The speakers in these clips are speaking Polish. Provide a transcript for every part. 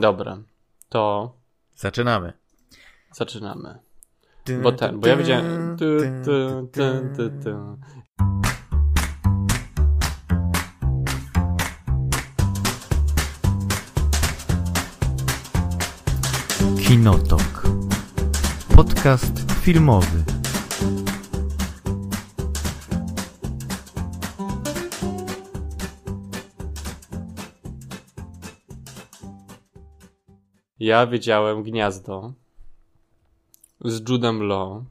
Dobra, to Zaczynamy. zaczynamy. Bo ten, bo ja tu. Kinotok. Podcast filmowy. Ja wiedziałem Gniazdo z Judem Law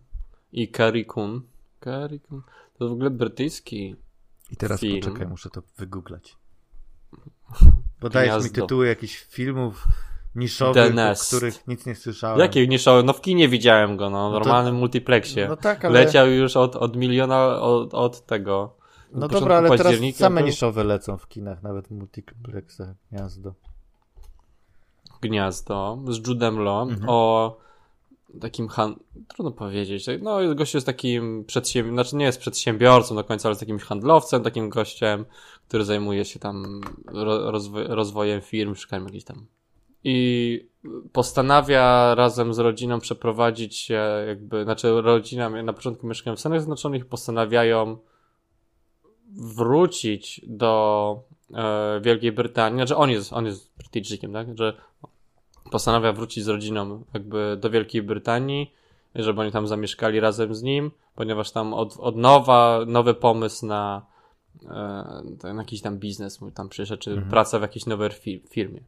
i Carrie Coon. Carrie Coon. To w ogóle brytyjski. I teraz Film. poczekaj, muszę to wygooglać. Podajesz mi tytuły jakichś filmów niszowych, o których nic nie słyszałem. Jakie niszowe? No w kinie widziałem go, no w No to- normalnym multiplexie. No tak, ale... Leciał już od, od miliona, od, od tego. No dobra, ale teraz same niszowe lecą w kinach, nawet w multiplexach, gniazdo. Gniazdo z Judem Law Mhm. o takim han... trudno powiedzieć. No gość jest takim przedsiębiorcą, znaczy nie jest przedsiębiorcą do końca, ale jest takim handlowcem, takim gościem, który zajmuje się tam ro rozwo rozwojem firm, szukaniem jakichś tam i postanawia razem z rodziną przeprowadzić się jakby, znaczy rodzina na początku mieszkają w Stanach Zjednoczonych i postanawiają wrócić do Wielkiej Brytanii, znaczy on jest, on jest Brytyjczykiem, tak, że postanawia wrócić z rodziną jakby do Wielkiej Brytanii, żeby oni tam zamieszkali razem z nim, ponieważ tam od, od nowa, nowy pomysł na, e, ten jakiś tam biznes mu tam przyszedł, czy Mhm. praca w jakiejś nowej fi firmie.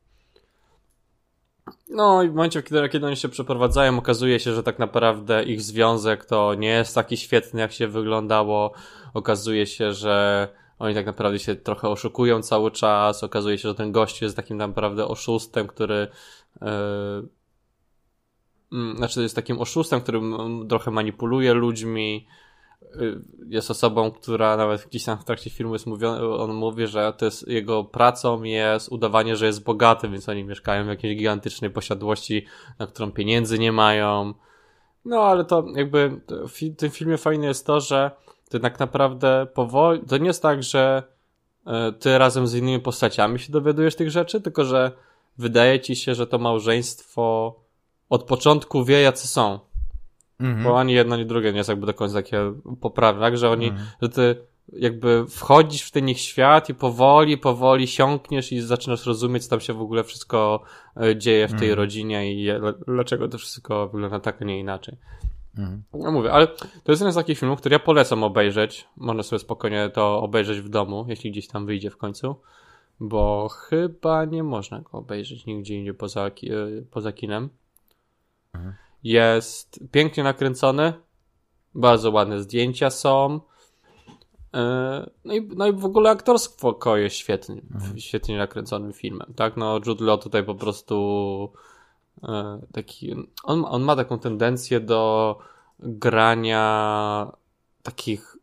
No i w momencie, kiedy, kiedy oni się przeprowadzają, okazuje się, że tak naprawdę ich związek to nie jest taki świetny, jak się wyglądało. Okazuje się, że oni tak naprawdę się trochę oszukują cały czas. Okazuje się, że ten gość jest takim naprawdę oszustem, który yy, mm, znaczy jest takim oszustem, który trochę manipuluje ludźmi. Yy, Jest osobą, która nawet gdzieś tam w trakcie filmu jest mówione, on mówi, że to jest jego pracą jest udawanie, że jest bogaty, więc oni mieszkają w jakiejś gigantycznej posiadłości, na którą pieniędzy nie mają. No ale to jakby w tym filmie fajne jest to, że ty tak naprawdę powoli, to nie jest tak, że e, ty razem z innymi postaciami się dowiadujesz tych rzeczy, tylko że wydaje ci się, że to małżeństwo od początku wie, jacy są. Mhm. Bo ani jedno, ani drugie nie jest jakby do końca takie poprawne, tak? Że oni, Mhm. że ty jakby wchodzisz w ten ich świat i powoli, powoli siąkniesz i zaczynasz rozumieć, co tam się w ogóle wszystko e, dzieje w tej Mhm. rodzinie i dlaczego to wszystko wygląda tak, a nie inaczej. Mhm. No mówię, ale to jest jeden z takich filmów, który ja polecam obejrzeć. Można sobie spokojnie to obejrzeć w domu, jeśli gdzieś tam wyjdzie w końcu. Bo chyba nie można go obejrzeć nigdzie indziej poza, poza kinem. Mhm. Jest pięknie nakręcony. Bardzo ładne zdjęcia są. E, No i, no i w ogóle aktorstwo jest świetnie, świetnie nakręconym filmem, tak? No Jude Law tutaj po prostu taki, on, on ma taką tendencję do grania takich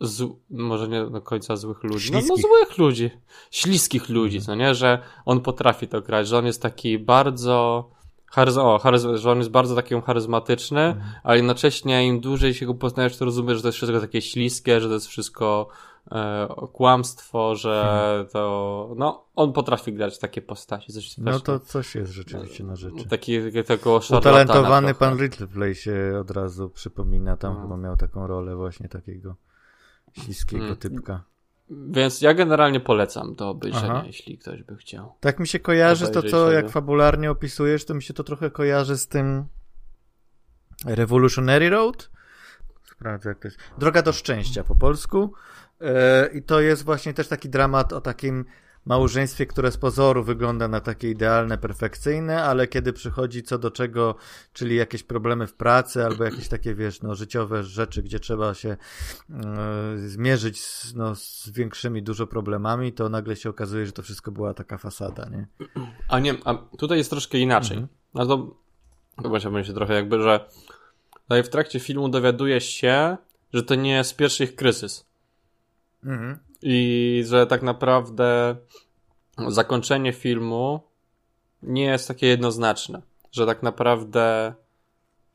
z, może nie do końca złych ludzi, no, no złych ludzi, śliskich ludzi, co nie, że on potrafi to grać, że on jest taki bardzo charyz- o, charyz- że on jest bardzo taki charyzmatyczny, ale jednocześnie im dłużej się go poznajesz, to rozumiesz, że to jest wszystko takie śliskie, że to jest wszystko e, kłamstwo, że to, no, on potrafi grać takie postaci. Coś No to coś jest rzeczywiście na rzeczy. Taki, szarlatana Utalentowany pan Ridley się od razu przypomina, tam No. chyba miał taką rolę właśnie takiego śliskiego Mm. typka. Więc ja generalnie polecam do obejrzenia, Aha. jeśli ktoś by chciał. Tak mi się kojarzy to, co jak fabularnie opisujesz, to mi się to trochę kojarzy z tym Revolutionary Road. Sprawdzę jak to jest. Droga do szczęścia po polsku. E, I to jest właśnie też taki dramat o takim małżeństwie, które z pozoru wygląda na takie idealne, perfekcyjne, ale kiedy przychodzi co do czego, czyli jakieś problemy w pracy albo jakieś takie, wiesz, no, życiowe rzeczy, gdzie trzeba się e, zmierzyć z, no, z większymi dużo problemami, to nagle się okazuje, że to wszystko była taka fasada, nie? A nie, a tutaj jest troszkę inaczej. Mhm. No to, właśnie się trochę jakby, że tutaj w trakcie filmu dowiadujesz się, że to nie jest pierwszy ich kryzys. Mhm. I że tak naprawdę zakończenie filmu nie jest takie jednoznaczne. Że tak naprawdę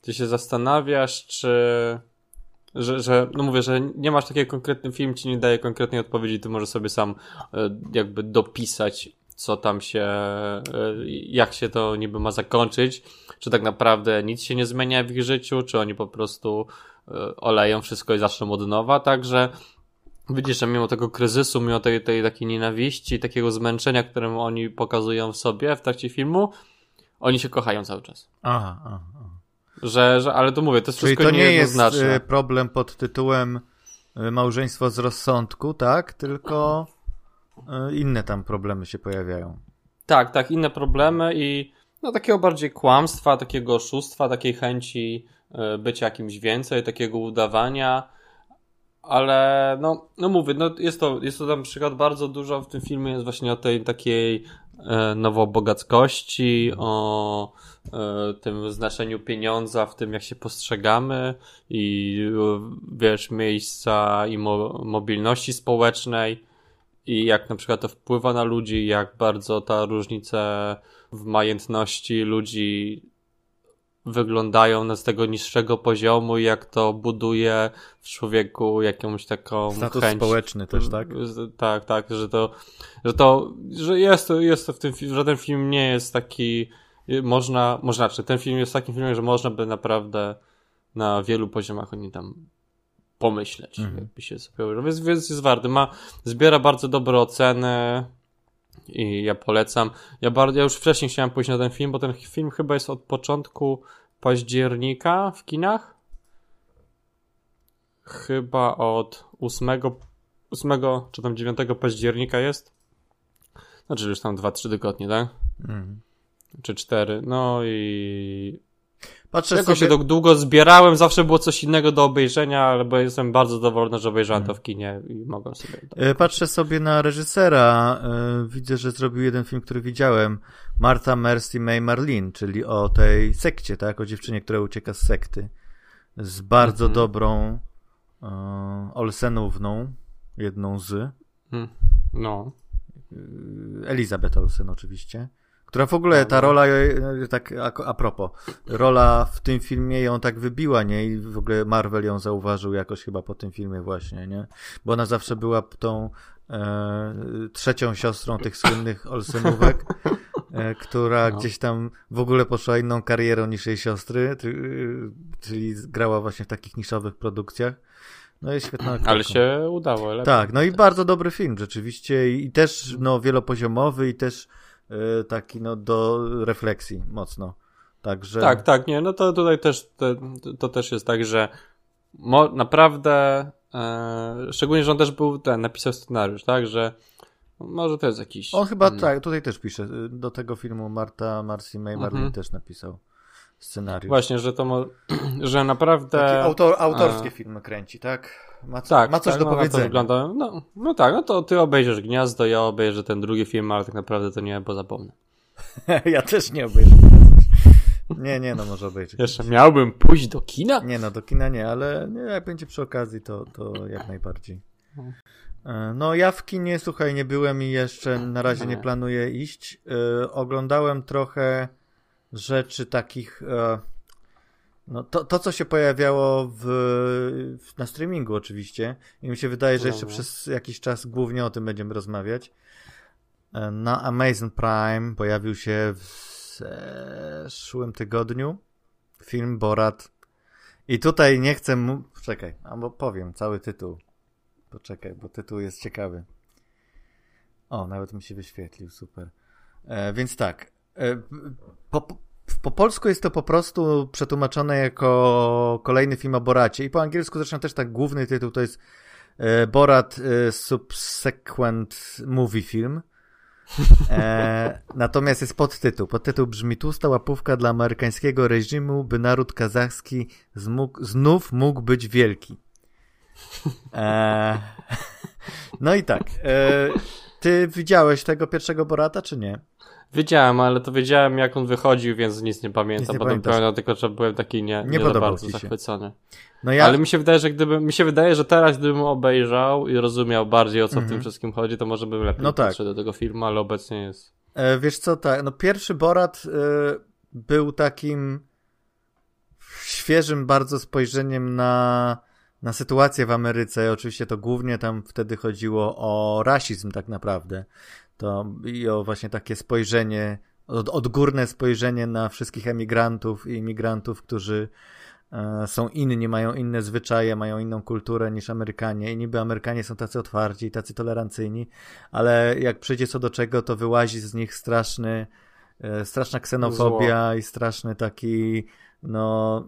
ty się zastanawiasz, czy. Że, że, no mówię, że nie masz takiego konkretny film, ci nie daje konkretnej odpowiedzi, ty możesz sobie sam e, jakby dopisać, co tam się, e, jak się to niby ma zakończyć, czy tak naprawdę nic się nie zmienia w ich życiu, czy oni po prostu e, oleją wszystko i zaczną od nowa, także widzisz, że mimo tego kryzysu, mimo tej, tej takiej nienawiści, takiego zmęczenia, którym oni pokazują w sobie w trakcie filmu, oni się kochają cały czas. Aha, aha. Że, że, ale to mówię, to jest Czyli wszystko to nie jest e, problem pod tytułem małżeństwo z rozsądku, tak? Tylko inne tam problemy się pojawiają. Tak, tak, inne problemy i no takiego bardziej kłamstwa, takiego oszustwa, takiej chęci y, bycia jakimś więcej, takiego udawania, ale no, no mówię, no jest to, jest to na przykład bardzo dużo w tym filmie jest właśnie o tej takiej e, nowobogackości, o e, tym znaczeniu pieniądza, w tym jak się postrzegamy i e, wiesz, miejsca i mo mobilności społecznej i jak na przykład to wpływa na ludzi, jak bardzo ta różnica w majętności ludzi wyglądają na z tego niższego poziomu i jak to buduje w człowieku jakąś taką Status chęć. społeczny też, tak? Tak, tak, że to, że to, że jest to, jest to w tym że ten film nie jest taki, można, można, czy ten film jest takim filmem, że można by naprawdę na wielu poziomach o nim tam pomyśleć, Mhm. jakby się sobie, więc, więc jest warty. Ma, zbiera bardzo dobre oceny i ja polecam. Ja, bardzo, ja już wcześniej chciałem pójść na ten film, bo ten film chyba jest od początku października w kinach. Chyba od 8, 8 czy tam 9 października jest. Znaczy już tam 2-3 tygodnie, tak? Mhm. Czy 4. No i Patrzę Jakoś sobie... się tak długo zbierałem, zawsze było coś innego do obejrzenia, ale bo jestem bardzo zadowolony, że obejrzałem to w kinie i mogłem sobie. tak. E, Patrzę sobie na reżysera. e, Widzę, że zrobił jeden film, który widziałem. Martha Mercy May Marlene, czyli o tej sekcie, tak? O dziewczynie, która ucieka z sekty. Z bardzo Mhm. dobrą e, Olsenówną, jedną z. Hmm. No. Elizabeth Olsen oczywiście. Która w ogóle, ta Dobra. rola, e, tak a, a propos, rola w tym filmie ją tak wybiła, nie? I w ogóle Marvel ją zauważył jakoś chyba po tym filmie właśnie, nie? Bo ona zawsze była tą e, trzecią siostrą tych słynnych Olsenówek, e, która No. gdzieś tam w ogóle poszła inną karierą niż jej siostry, ty, czyli grała właśnie w takich niszowych produkcjach. No jest świetna aktorka. Ale się udało. Lepiej. Tak, no i bardzo dobry film rzeczywiście i, i też no, wielopoziomowy i też e, taki no do refleksji mocno. Także Tak, tak, nie, no to tutaj też, to, to też jest tak, że mo, naprawdę, e, szczególnie, że on też był ten, napisał scenariusz, tak, że może to jest jakiś... on chyba tak, tutaj też pisze, y, do tego filmu Marta Marcy May Marlin Mhm. też napisał scenariusz. Właśnie, że to, mo, że naprawdę... Taki autor, autorskie a- filmy kręci, tak? Ma, co, Tak, ma coś tak, do no, powiedzenia. wygląda, no, no tak, no to ty obejrzysz Gniazdo, ja obejrzę ten drugi film, ale tak naprawdę to nie, bo zapomnę. ja też nie obejrzę. Nie, nie, no może obejrzeć. Jeszcze miałbym pójść do kina? Nie no, do kina nie, ale nie, jak będzie przy okazji, to, to jak najbardziej. E, No ja w kinie, słuchaj, nie byłem i jeszcze na razie nie Nie. planuję iść. E, oglądałem trochę rzeczy takich, e, no to, to co się pojawiało w, w, na streamingu oczywiście i mi się wydaje, że jeszcze Dobra. przez jakiś czas głównie o tym będziemy rozmawiać. E, Na Amazon Prime pojawił się w zeszłym tygodniu film Borat. I tutaj nie chcę mu... Czekaj, albo powiem cały tytuł. Poczekaj, bo tytuł jest ciekawy. O, nawet mi się wyświetlił, super. E, więc tak. E, po, po, po polsku jest to po prostu przetłumaczone jako kolejny film o Boracie. I po angielsku zresztą też tak główny tytuł to jest e, Borat e, Subsequent Movie Film. E, natomiast jest podtytuł. Podtytuł brzmi Tłusta łapówka dla amerykańskiego reżimu, by naród kazachski zmógł, znów mógł być wielki. E, no i tak. E, ty widziałeś tego pierwszego Borata, czy nie? Wiedziałem, ale to wiedziałem jak on wychodził, więc nic nie pamiętam. Nic nie Potem pamiętam tylko, że byłem taki nie, nie, podobał bardzo zachwycony. No ja, Ale mi się wydaje, że gdyby, mi się wydaje, że teraz gdybym obejrzał i rozumiał bardziej o co w Mhm. tym wszystkim chodzi, to może bym lepiej No tak. do tego filmu, ale obecnie jest. E, wiesz co, tak, no pierwszy Borat e, był takim świeżym bardzo spojrzeniem na na sytuację w Ameryce. Oczywiście to głównie tam wtedy chodziło o rasizm tak naprawdę. To i o właśnie takie spojrzenie, od, odgórne spojrzenie na wszystkich emigrantów i imigrantów, którzy e, są inni, mają inne zwyczaje, mają inną kulturę niż Amerykanie i niby Amerykanie są tacy otwarci i tacy tolerancyjni, ale jak przyjdzie co do czego, to wyłazi z nich straszny, e, straszna ksenofobia Zło. i straszny taki, no,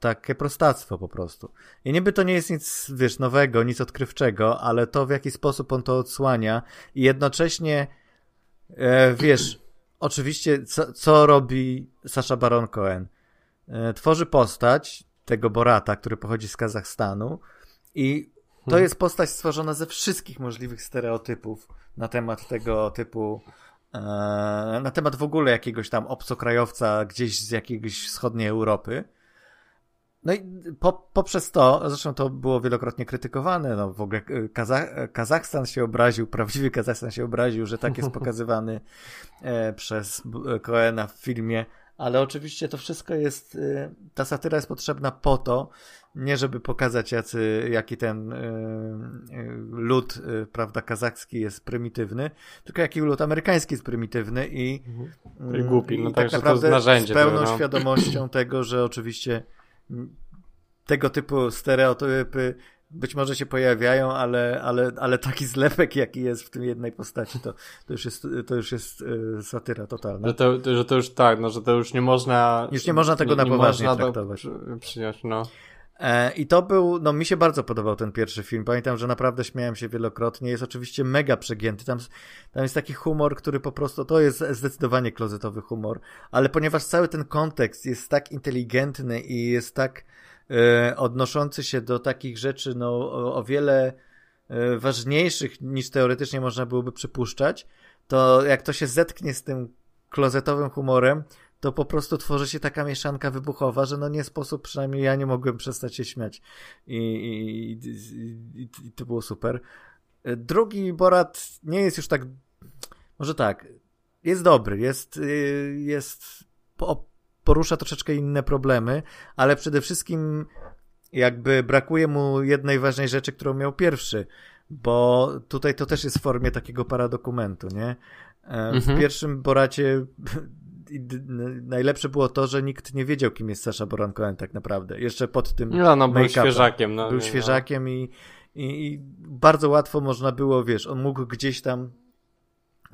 takie prostactwo po prostu. I niby to nie jest nic, wiesz, nowego, nic odkrywczego, ale to w jaki sposób on to odsłania i jednocześnie, e, wiesz, oczywiście, co, co robi Sasha Baron Cohen? E, tworzy postać tego Borata, który pochodzi z Kazachstanu i to hmm. jest postać stworzona ze wszystkich możliwych stereotypów na temat tego typu e, na temat w ogóle jakiegoś tam obcokrajowca gdzieś z jakiejś wschodniej Europy no i po, poprzez to, zresztą to było wielokrotnie krytykowane, no w ogóle e, e, Kazachstan się obraził, prawdziwy Kazachstan się obraził, że tak jest pokazywany e, przez Koena w filmie, ale oczywiście to wszystko jest, ta satyra jest potrzebna po to, nie żeby pokazać jacy, jaki ten lud, prawda, kazachski jest prymitywny, tylko jaki lud amerykański jest prymitywny i, mhm. I głupi, no i tak, tak naprawdę narzędzie, z pełną to, no. świadomością tego, że oczywiście tego typu stereotypy być może się pojawiają, ale, ale, ale taki zlepek, jaki jest w tym jednej postaci, to, to już jest, to już jest y, satyra totalna. Że to, że to już tak, no, że to już nie można... Już nie można tego nie, na poważnie traktować. przyjąć, no. E, I to był, no mi się bardzo podobał ten pierwszy film. Pamiętam, że naprawdę śmiałem się wielokrotnie. Jest oczywiście mega przegięty. Tam, tam jest taki humor, który po prostu, to jest zdecydowanie klozetowy humor, ale ponieważ cały ten kontekst jest tak inteligentny i jest tak e, odnoszący się do takich rzeczy, no o, o wiele e, ważniejszych niż teoretycznie można byłoby przypuszczać, to jak to się zetknie z tym klozetowym humorem, to po prostu tworzy się taka mieszanka wybuchowa, że no nie sposób, przynajmniej ja nie mogłem przestać się śmiać. I, i, i, i to było super. Drugi Borat nie jest już tak, może tak, jest dobry, jest, jest, porusza troszeczkę inne problemy, ale przede wszystkim jakby brakuje mu jednej ważnej rzeczy, którą miał pierwszy, bo tutaj to też jest w formie takiego paradokumentu, nie? E, w mhm. pierwszym Boracie najlepsze było to, że nikt nie wiedział, kim jest Sasha Baron Cohen tak naprawdę. Jeszcze pod tym No, no był świeżakiem. No, był no. świeżakiem i, i, i, bardzo łatwo można było, wiesz, on mógł gdzieś tam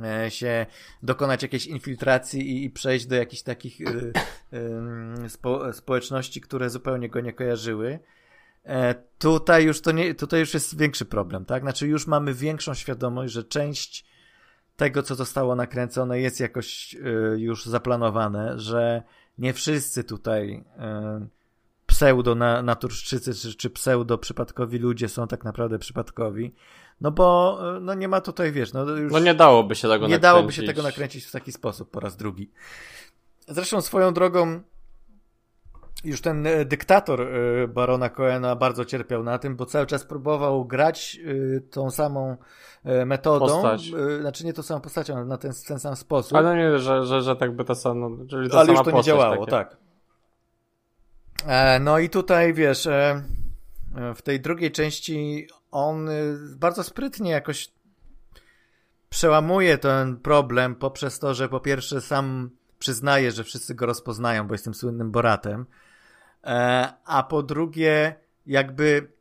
e, się dokonać jakiejś infiltracji i, i przejść do jakichś takich y, y, spo, społeczności, które zupełnie go nie kojarzyły. E, tutaj już to nie, tutaj już jest większy problem, tak? Znaczy już mamy większą świadomość, że część tego, co zostało nakręcone, jest jakoś y, już zaplanowane, że nie wszyscy tutaj y, pseudo na, naturszczycy czy, czy pseudo przypadkowi ludzie są tak naprawdę przypadkowi. No bo y, no nie ma tutaj, wiesz, no już... No nie dałoby się tego nie nakręcić. Nie dałoby się tego nakręcić w taki sposób po raz drugi. Zresztą swoją drogą już ten e, dyktator e, barona Coena bardzo cierpiał na tym, bo cały czas próbował grać e, tą samą metodą. Postać. Znaczy nie tą samą postacią, ale na ten, ten sam sposób. Ale nie, że, że, że tak by ta sama. Czyli ta ale sama już to nie działało, takie. tak. No i tutaj wiesz, w tej drugiej części on bardzo sprytnie jakoś przełamuje ten problem poprzez to, że po pierwsze sam przyznaje, że wszyscy go rozpoznają, bo jestem słynnym Boratem. E, a po drugie, jakby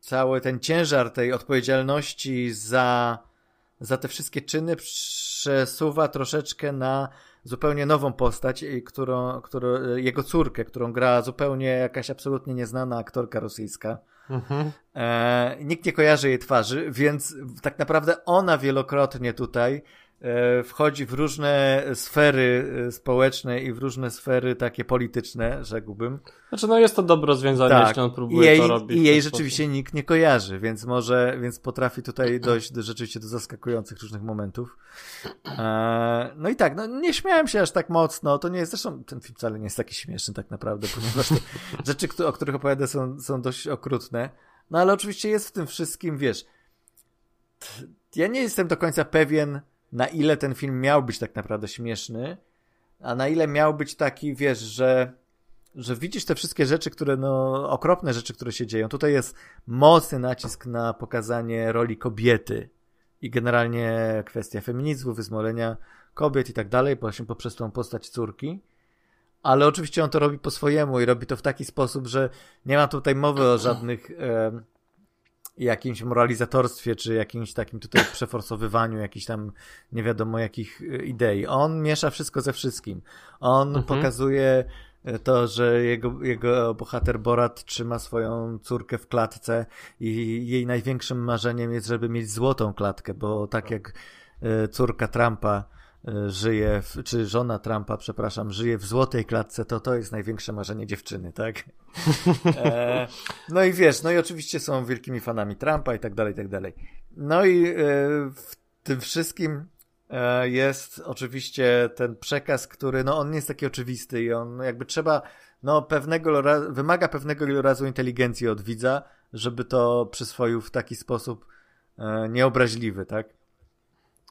cały ten ciężar tej odpowiedzialności za, za te wszystkie czyny przesuwa troszeczkę na zupełnie nową postać, którą, którą, jego córkę, którą gra zupełnie jakaś absolutnie nieznana aktorka rosyjska. Mhm. E, nikt nie kojarzy jej twarzy, więc tak naprawdę ona wielokrotnie tutaj wchodzi w różne sfery e, społeczne i w różne sfery takie polityczne, rzekłbym. Znaczy, no jest to dobre rozwiązanie, tak. jeśli on próbuje jej, to robić. I jej rzeczywiście sposób. nikt nie kojarzy, więc może, więc potrafi tutaj dojść do, rzeczywiście do zaskakujących różnych momentów. E, no i tak, no nie śmiałem się aż tak mocno, to nie jest, zresztą ten film wcale nie jest taki śmieszny tak naprawdę, ponieważ te rzeczy, o których opowiada są, są dość okrutne. No ale oczywiście jest w tym wszystkim, wiesz, ja nie jestem do końca pewien, na ile ten film miał być tak naprawdę śmieszny, a na ile miał być taki, wiesz, że że widzisz te wszystkie rzeczy, które, no, okropne rzeczy, które się dzieją. Tutaj jest mocny nacisk na pokazanie roli kobiety i generalnie kwestia feminizmu, wyzwolenia kobiet i tak dalej, właśnie poprzez tą postać córki. Ale oczywiście on to robi po swojemu i robi to w taki sposób, że nie ma tutaj mowy o żadnych jakimś moralizatorstwie, czy jakimś takim tutaj przeforsowywaniu jakichś tam nie wiadomo jakich e, idei. On miesza wszystko ze wszystkim. On mhm. pokazuje to, że jego, jego bohater Borat trzyma swoją córkę w klatce i jej największym marzeniem jest, żeby mieć złotą klatkę, bo tak jak e, córka Trumpa żyje, w, czy żona Trumpa, przepraszam, żyje w złotej klatce, to to jest największe marzenie dziewczyny, tak? E, no i wiesz, no i oczywiście są wielkimi fanami Trumpa i tak dalej, i tak dalej. No i e, w tym wszystkim E, jest oczywiście ten przekaz, który, no on nie jest taki oczywisty i on jakby trzeba, no pewnego, wymaga pewnego razu inteligencji od widza, żeby to przyswoił w taki sposób e, nieobraźliwy, tak?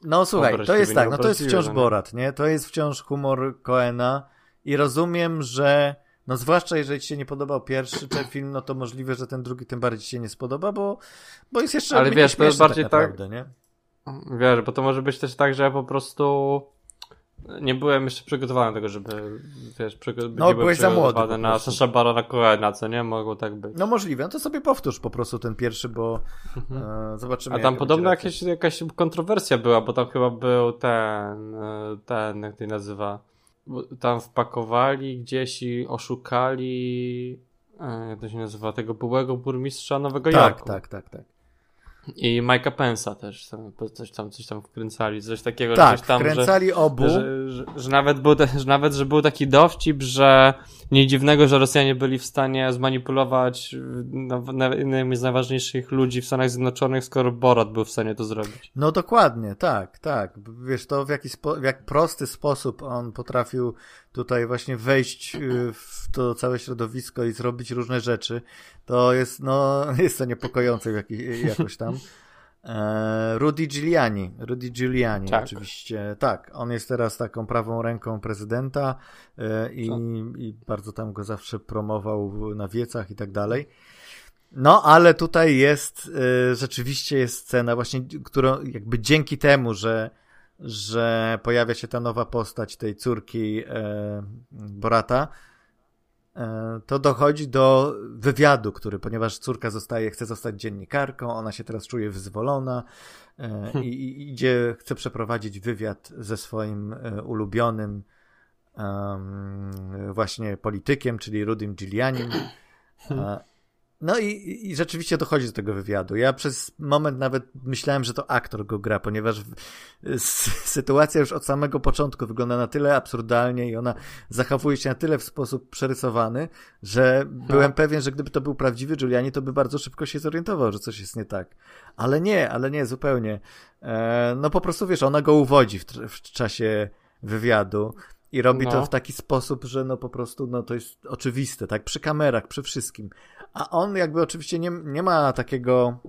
No słuchaj, to jest tak, no to jest wciąż no Borat, nie? To jest wciąż humor Coena i rozumiem, że no zwłaszcza jeżeli ci się nie podobał pierwszy ten film, no to możliwe, że ten drugi tym bardziej ci się nie spodoba, bo, bo jest jeszcze Ale wiesz, to jest bardziej tak, naprawdę, tak, nie? Wiesz, bo to może być też tak, że ja po prostu nie byłem jeszcze przygotowany do tego, żeby wiesz, przygo- no, byłeś za młody na Sasha Barona Cohena, co nie? Mogło tak być. No możliwe, no to sobie powtórz po prostu ten pierwszy, bo mhm. e, zobaczymy. A tam podobno jakieś, jakaś kontrowersja była, bo tam chyba był ten, e, ten, jak to nazywa, tam wpakowali gdzieś i oszukali, e, jak to się nazywa, tego byłego burmistrza Nowego tak, Jorku. Tak, tak, tak, tak. I Mike'a Pensa też tam, coś tam, coś tam wkręcali, coś takiego. Tak, coś tam, wkręcali że, obu. Że, że, że, nawet był, że nawet, że był taki dowcip, że nie dziwnego, że Rosjanie byli w stanie zmanipulować jednymi z najważniejszych ludzi w Stanach Zjednoczonych, skoro Borat był w stanie to zrobić. No dokładnie, tak, tak. Wiesz, to w jaki w jak prosty sposób on potrafił tutaj właśnie wejść y, w to całe środowisko i zrobić różne rzeczy, to jest, no, jest to niepokojące jak, jakoś tam. E, Rudy Giuliani, Rudy Giuliani tak. oczywiście, tak, on jest teraz taką prawą ręką prezydenta e, i, i bardzo tam go zawsze promował na wiecach i tak dalej. No, ale tutaj jest, e, rzeczywiście jest scena właśnie, którą jakby dzięki temu, że że pojawia się ta nowa postać tej córki Borata, to dochodzi do wywiadu, który, ponieważ córka zostaje, chce zostać dziennikarką, ona się teraz czuje wyzwolona e, i, i idzie, chce przeprowadzić wywiad ze swoim e, ulubionym właśnie politykiem, czyli Rudym Giulianim. No i, i rzeczywiście dochodzi do tego wywiadu. Ja przez moment nawet myślałem, że to aktor go gra, ponieważ sytuacja już od samego początku wygląda na tyle absurdalnie i ona zachowuje się na tyle w sposób przerysowany, że no. byłem pewien, że gdyby to był prawdziwy Giuliani, to by bardzo szybko się zorientował, że coś jest nie tak. Ale nie, ale nie, zupełnie. E, no po prostu wiesz, ona go uwodzi w, w czasie wywiadu i robi no. to w taki sposób, że no po prostu no to jest oczywiste, tak? Przy kamerach, przy wszystkim. A on jakby oczywiście nie, nie ma takiego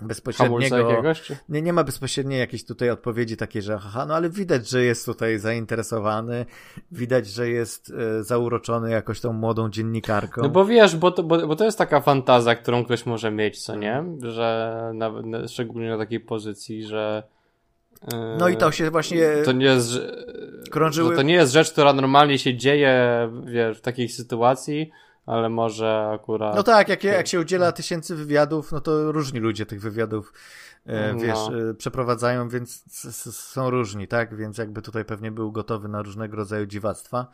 bezpośredniego. Jakiegoś, nie, nie ma bezpośredniej jakiejś tutaj odpowiedzi takiej, że haha, no ale widać, że jest tutaj zainteresowany, widać, że jest e, zauroczony jakoś tą młodą dziennikarką. No bo wiesz, bo to, bo, bo to jest taka fantazja, którą ktoś może mieć, co nie? Że na, szczególnie na takiej pozycji, że e, no i to się właśnie. To nie jest. Krążyły... To nie jest rzecz, która normalnie się dzieje wiesz, w takiej sytuacji, ale może akurat... No tak, jak, jak się udziela tysięcy wywiadów, no to różni ludzie tych wywiadów, e, wiesz, no. przeprowadzają, więc są różni, tak? Więc jakby tutaj pewnie był gotowy na różnego rodzaju dziwactwa.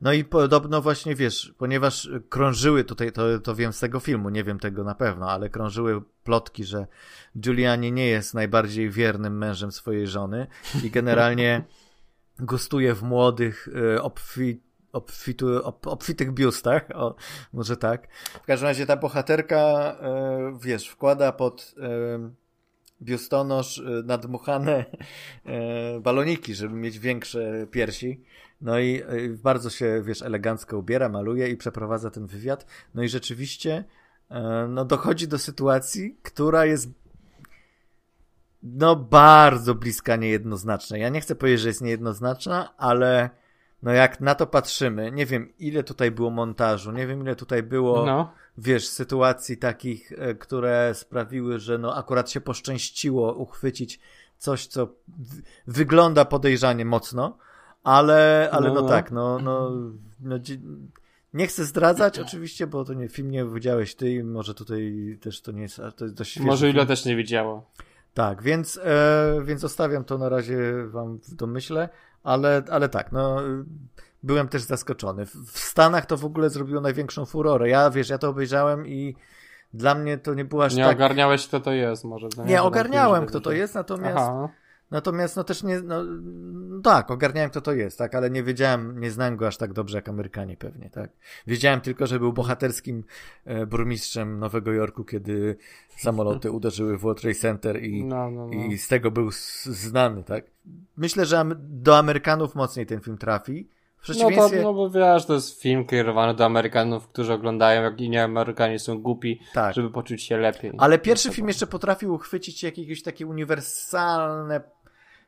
No i podobno właśnie, wiesz, ponieważ krążyły tutaj, to, to wiem z tego filmu, nie wiem tego na pewno, ale krążyły plotki, że Giuliani nie jest najbardziej wiernym mężem swojej żony i generalnie gustuje w młodych, e, obfit obfitu, ob, obfitych biustach, o, może tak. W każdym razie ta bohaterka, e, wiesz, wkłada pod e, biustonosz e, nadmuchane e, baloniki, żeby mieć większe piersi. No i bardzo się, wiesz, elegancko ubiera, maluje i przeprowadza ten wywiad. No i rzeczywiście, no dochodzi do sytuacji, która jest no bardzo bliska niejednoznacznej. Ja nie chcę powiedzieć, że jest niejednoznaczna, ale no jak na to patrzymy, nie wiem ile tutaj było montażu, nie wiem ile tutaj było, no. wiesz, sytuacji takich, e, które sprawiły, że no akurat się poszczęściło uchwycić coś, co wygląda podejrzanie mocno, ale, ale no, no, no. tak, no, no, no nie chcę zdradzać oczywiście, bo to nie, film nie widziałeś ty i może tutaj też to nie jest, to jest dość Może ile też nie widziało. Tak, więc, e, więc zostawiam to na razie wam w domyśle, ale, ale tak, no byłem też zaskoczony. W Stanach to w ogóle zrobiło największą furorę. Ja, wiesz, ja to obejrzałem i dla mnie to nie było aż nie tak... Nie ogarniałeś, kto to jest może. Nie, nie ogarniałem, kto to jest, natomiast... Aha. Natomiast no też nie, no, tak, ogarniałem kto to jest, tak, ale nie wiedziałem, nie znałem go aż tak dobrze jak Amerykanie pewnie, tak. Wiedziałem tylko, że był bohaterskim e, burmistrzem Nowego Jorku, kiedy samoloty uderzyły w World Trade Center i, no, no, no. i z tego był znany, tak. Myślę, że do Amerykanów mocniej ten film trafi, przeciwieństwie... No, to, no bo wiesz, to jest film kierowany do Amerykanów, którzy oglądają, jak inni Amerykanie są głupi, tak. żeby poczuć się lepiej. Ale pierwszy film jeszcze potrafił uchwycić jakieś takie uniwersalne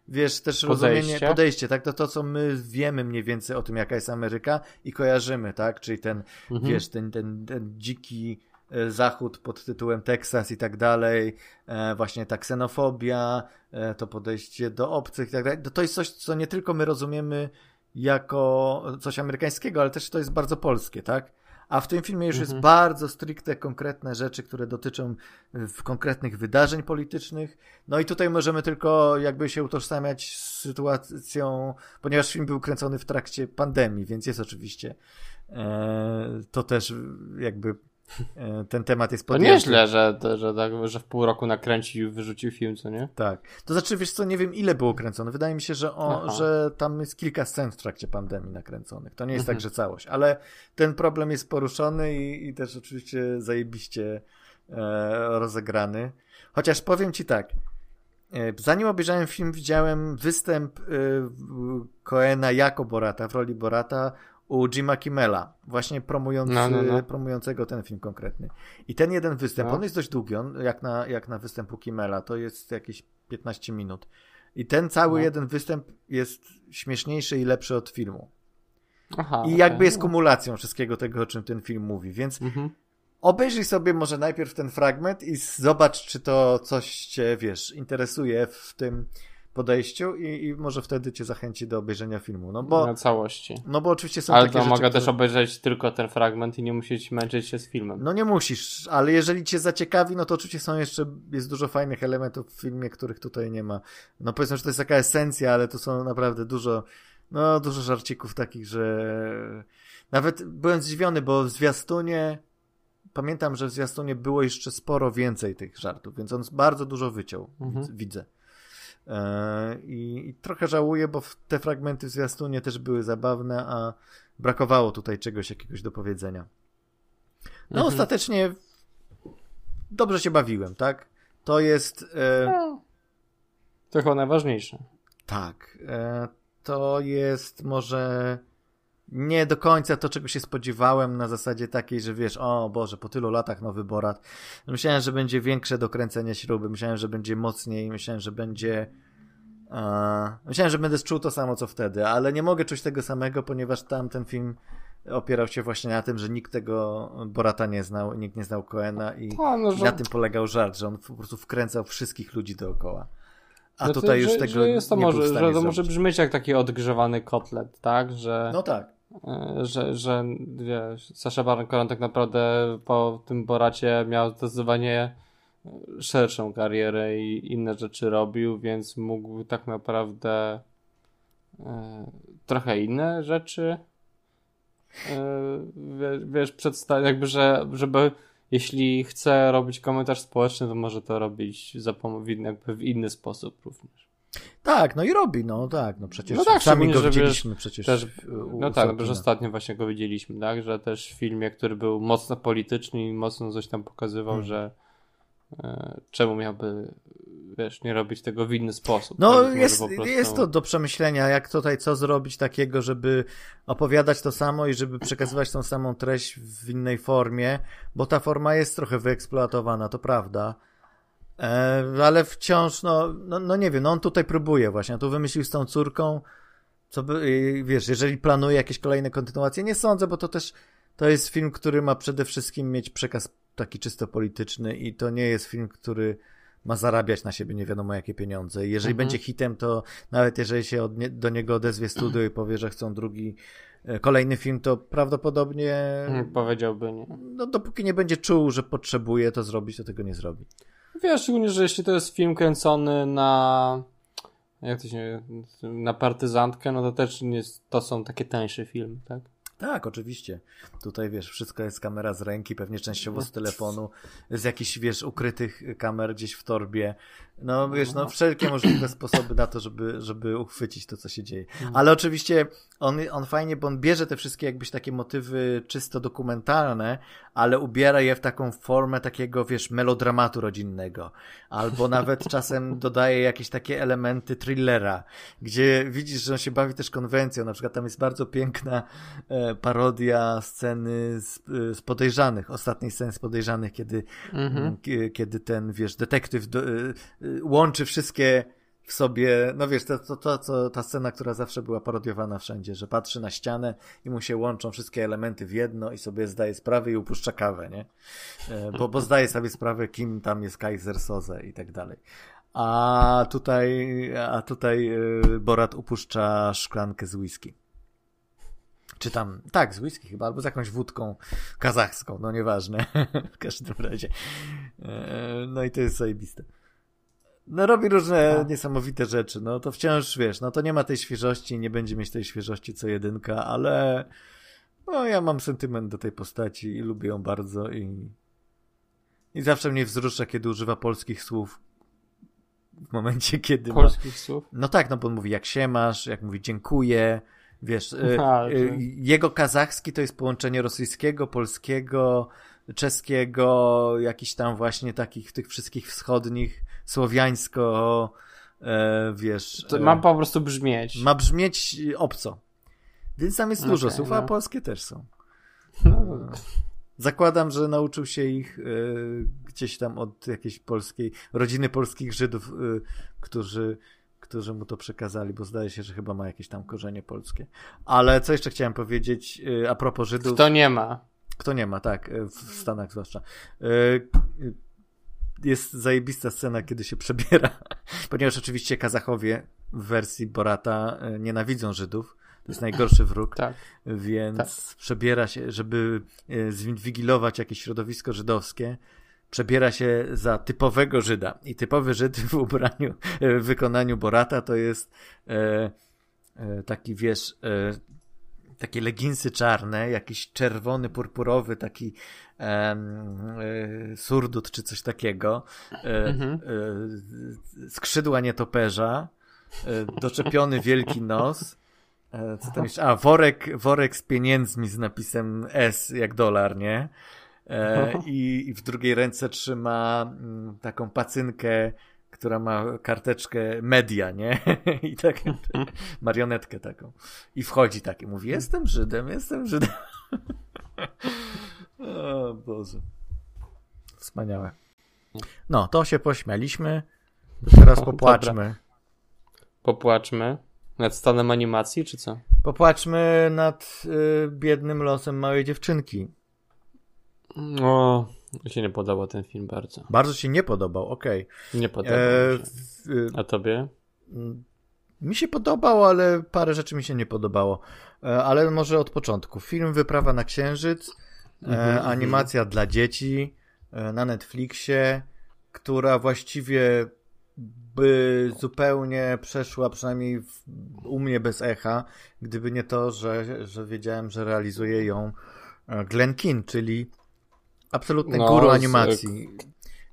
wiesz, też podejście. rozumienie, podejście, tak, to to, co my wiemy mniej więcej o tym, jaka jest Ameryka i kojarzymy, tak, czyli ten, mhm. wiesz, ten, ten, ten dziki e, zachód pod tytułem Teksas i tak dalej, e, właśnie ta ksenofobia, e, to podejście do obcych i tak dalej, to jest coś, co nie tylko my rozumiemy jako coś amerykańskiego, ale też to jest bardzo polskie, tak? A w tym filmie już mhm. jest bardzo stricte konkretne rzeczy, które dotyczą w konkretnych wydarzeń politycznych. No i tutaj możemy tylko jakby się utożsamiać z sytuacją, ponieważ film był kręcony w trakcie pandemii, więc jest oczywiście e, to też jakby ten temat jest podjęty. To nieźle, że, że, tak, że w pół roku nakręcił i wyrzucił film, co nie? Tak. To znaczy, wiesz co, nie wiem ile było kręcone. Wydaje mi się, że, o, że tam jest kilka scen w trakcie pandemii nakręconych. To nie jest tak, mhm. tak, że całość. Ale ten problem jest poruszony i, i też oczywiście zajebiście e, rozegrany. Chociaż powiem ci tak, e, Zanim obejrzałem film, widziałem występ e, Coena jako Borata, w roli Borata u Jima Kimmela, właśnie promujący, no, no, no. promującego ten film konkretny. I ten jeden występ, no. on jest dość długi, on, jak, na, jak na występu Kimmela, to jest jakieś 15 minut. I ten cały no. jeden występ jest śmieszniejszy i lepszy od filmu. Aha, I jakby okay. jest kumulacją wszystkiego tego, o czym ten film mówi, więc mhm. obejrzyj sobie może najpierw ten fragment i zobacz, czy to coś cię, wiesz, interesuje w tym podejściu i, i może wtedy cię zachęci do obejrzenia filmu. No bo, Na całości. No bo oczywiście są ale takie to mogę też obejrzeć tylko ten fragment i nie musieć męczyć się z filmem. No nie musisz, ale jeżeli cię zaciekawi, no to oczywiście są jeszcze, jest dużo fajnych elementów w filmie, których tutaj nie ma. No powiedzmy, że to jest taka esencja, ale to są naprawdę dużo, no dużo żarcików takich, że nawet byłem zdziwiony, bo w zwiastunie pamiętam, że w zwiastunie było jeszcze sporo więcej tych żartów, więc on bardzo dużo wyciął, mhm. widzę. E, I, I, trochę żałuję, bo te fragmenty w zwiastunie też były zabawne, a brakowało tutaj czegoś jakiegoś do powiedzenia. No mhm. ostatecznie dobrze się bawiłem, tak? To jest... E... No, to chyba najważniejsze. Tak. E, to jest może nie do końca to, czego się spodziewałem na zasadzie takiej, że wiesz, o Boże, po tylu latach nowy Borat. Myślałem, że będzie większe dokręcenie śruby, myślałem, że będzie mocniej, myślałem, że będzie... Uh, myślałem, że będę czuł to samo, co wtedy, ale nie mogę czuć tego samego, ponieważ tam ten film opierał się właśnie na tym, że nikt tego Borata nie znał, nikt nie znał Coena i, no, że... na tym polegał żart, że on po prostu wkręcał wszystkich ludzi dookoła. A znaczy, tutaj już że, tego że jest to nie może, że to może brzmieć jak taki odgrzewany kotlet, tak? Że, no tak. E, że, że wiesz, Sasha Baron Cohen tak naprawdę po tym Boracie miał zdecydowanie szerszą karierę i inne rzeczy robił, więc mógł tak naprawdę e, trochę inne rzeczy e, wiesz, przedstawić, jakby, że żeby jeśli chce robić komentarz społeczny, to może to robić pom- jakby w inny sposób również. Tak, no i robi, no tak, no przecież no tak, sami go widzieliśmy wiesz, przecież. Też, no tak, bo ostatnio właśnie go widzieliśmy, tak, że też w filmie, który był mocno polityczny i mocno coś tam pokazywał, hmm. że e, czemu miałby, wiesz, nie robić tego w inny sposób. No tak, jest, prostu... jest to do przemyślenia, jak tutaj co zrobić takiego, żeby opowiadać to samo i żeby przekazywać tą samą treść w innej formie, bo ta forma jest trochę wyeksploatowana, to prawda E, ale wciąż, no, no, no nie wiem, no on tutaj próbuje właśnie, tu wymyślił z tą córką, Co by, wiesz, jeżeli planuje jakieś kolejne kontynuacje, nie sądzę, bo to też to jest film, który ma przede wszystkim mieć przekaz taki czysto polityczny i to nie jest film, który ma zarabiać na siebie nie wiadomo jakie pieniądze. Jeżeli mhm. będzie hitem, to nawet jeżeli się nie, do niego odezwie studio i powie, że chcą drugi, e, kolejny film, to prawdopodobnie. Powiedziałby nie. No, dopóki nie będzie czuł, że potrzebuje to zrobić, to tego nie zrobi. Wiesz, szczególnie, że jeśli to jest film kręcony na. Jak to się. na partyzantkę, no to też nie, to są takie tańsze filmy, tak? Tak, oczywiście. Tutaj wiesz, wszystko jest kamera z ręki, pewnie częściowo z telefonu, z jakichś, wiesz, ukrytych kamer gdzieś w torbie. No wiesz, no wszelkie możliwe sposoby na to, żeby, żeby uchwycić to, co się dzieje. Mhm. Ale oczywiście on, on fajnie, bo on bierze te wszystkie jakbyś takie motywy czysto dokumentalne, ale ubiera je w taką formę takiego, wiesz, melodramatu rodzinnego. Albo nawet czasem dodaje jakieś takie elementy thrillera, gdzie widzisz, że on się bawi też konwencją. Na przykład tam jest bardzo piękna e, parodia sceny z, e, z podejrzanych, ostatniej sceny z podejrzanych, kiedy, mhm. kiedy ten, wiesz, detektyw do, e, łączy wszystkie w sobie, no wiesz, to, to, to, to, ta scena, która zawsze była parodiowana wszędzie, że patrzy na ścianę i mu się łączą wszystkie elementy w jedno i sobie zdaje sprawę i upuszcza kawę, nie? E, bo, bo zdaje sobie sprawę, kim tam jest Kaiser Soze i tak dalej. A tutaj, a tutaj e, Borat upuszcza szklankę z whisky. Czy tam, tak, z whisky chyba, albo z jakąś wódką kazachską, no nieważne, w każdym razie. E, no i to jest zajebiste. No robi różne no. niesamowite rzeczy, no to wciąż, wiesz, no to nie ma tej świeżości, nie będzie mieć tej świeżości co jedynka, ale no ja mam sentyment do tej postaci i lubię ją bardzo i i zawsze mnie wzrusza, kiedy używa polskich słów w momencie, kiedy Polskich ma... słów? No tak, no bo on mówi jak się masz, jak mówi dziękuję, wiesz, y, A, y, jego kazachski to jest połączenie rosyjskiego, polskiego, czeskiego, jakiś tam właśnie takich tych wszystkich wschodnich słowiańsko, e, wiesz... To ma po prostu brzmieć. Ma brzmieć obco. Więc tam jest okay, dużo słów, no. a polskie też są. No. Zakładam, że nauczył się ich y, gdzieś tam od jakiejś polskiej, rodziny polskich Żydów, y, którzy, którzy mu to przekazali, bo zdaje się, że chyba ma jakieś tam korzenie polskie. Ale co jeszcze chciałem powiedzieć y, a propos Żydów. Kto nie ma? Kto nie ma, tak, w Stanach zwłaszcza jest zajebista scena, kiedy się przebiera, ponieważ oczywiście Kazachowie w wersji Borata e, nienawidzą Żydów. To jest najgorszy wróg, tak. więc tak. przebiera się, żeby e, zinwigilować jakieś środowisko żydowskie, przebiera się za typowego Żyda. I typowy Żyd w ubraniu, e, w wykonaniu Borata to jest e, e, taki, wiesz, e, takie leginsy czarne, jakiś czerwony, purpurowy, taki e, surdut czy coś takiego, e, mhm. e, skrzydła nietoperza, doczepiony wielki nos, co tam jeszcze? A, worek, worek z pieniędzmi z napisem S jak dolar, nie? I, I w drugiej ręce trzyma mm, taką pacynkę która ma karteczkę media, nie? I tak marionetkę taką. I wchodzi tak i mówi, jestem Żydem, jestem Żydem. o Boże. Wspaniałe. No, to się pośmialiśmy. Teraz popłaczmy. Dobra. Popłaczmy. Nad stanem animacji, czy co? Popłaczmy nad y, biednym losem małej dziewczynki. No, mi się nie podobał ten film bardzo. Bardzo ci nie podobał, okej. Okay. Nie podobał e, się. A tobie? Mi się podobał, ale parę rzeczy mi się nie podobało. E, ale może od początku. Film Wyprawa na Księżyc, e, mhm, animacja mm dla dzieci e, na Netflixie, która właściwie by zupełnie przeszła, przynajmniej w, u mnie bez echa, gdyby nie to, że, że wiedziałem, że realizuje ją Glenn Keane, czyli Absolutny no, guru animacji.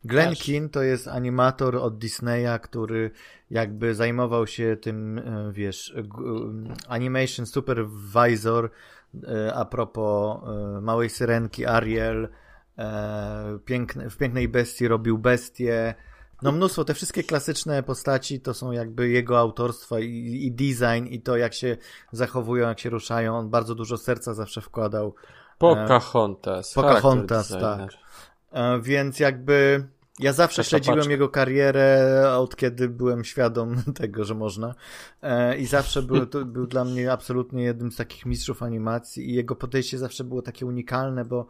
Glenn. Keane to jest animator od Disneya, który jakby zajmował się tym, e, wiesz, animation supervisor e, a propos e, Małej Syrenki, Ariel, piękne, w Pięknej Bestii robił Bestie, no mnóstwo, te wszystkie klasyczne postaci to są jakby jego autorstwa i, i design i to jak się zachowują, jak się ruszają, on bardzo dużo serca zawsze wkładał Pocahontas. Pocahontas, tak. E, więc jakby Ja zawsze śledziłem jego karierę od kiedy byłem świadom tego, że można. E, I zawsze był, był dla mnie absolutnie jednym z takich mistrzów animacji i jego podejście zawsze było takie unikalne, bo,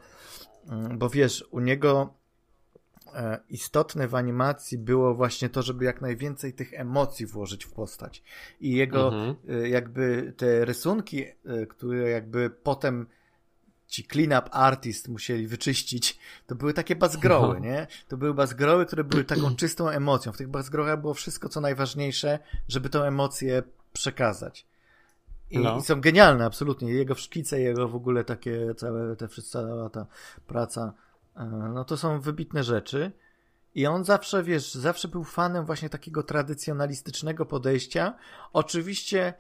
mm, bo wiesz, u niego e, istotne w animacji było właśnie to, żeby jak najwięcej tych emocji włożyć w postać. I jego mhm. Jakby te rysunki, które jakby potem ci clean-up artist musieli wyczyścić, to były takie bazgroły, no. nie? To były bazgroły, które były taką czystą emocją. W tych bazgrołach było wszystko, co najważniejsze, żeby tę emocję przekazać. I, no. i są genialne, absolutnie. Jego szkice, jego w ogóle takie, całe, te, cała ta praca, e, no to są wybitne rzeczy. I on zawsze, wiesz, zawsze był fanem właśnie takiego tradycjonalistycznego podejścia. Oczywiście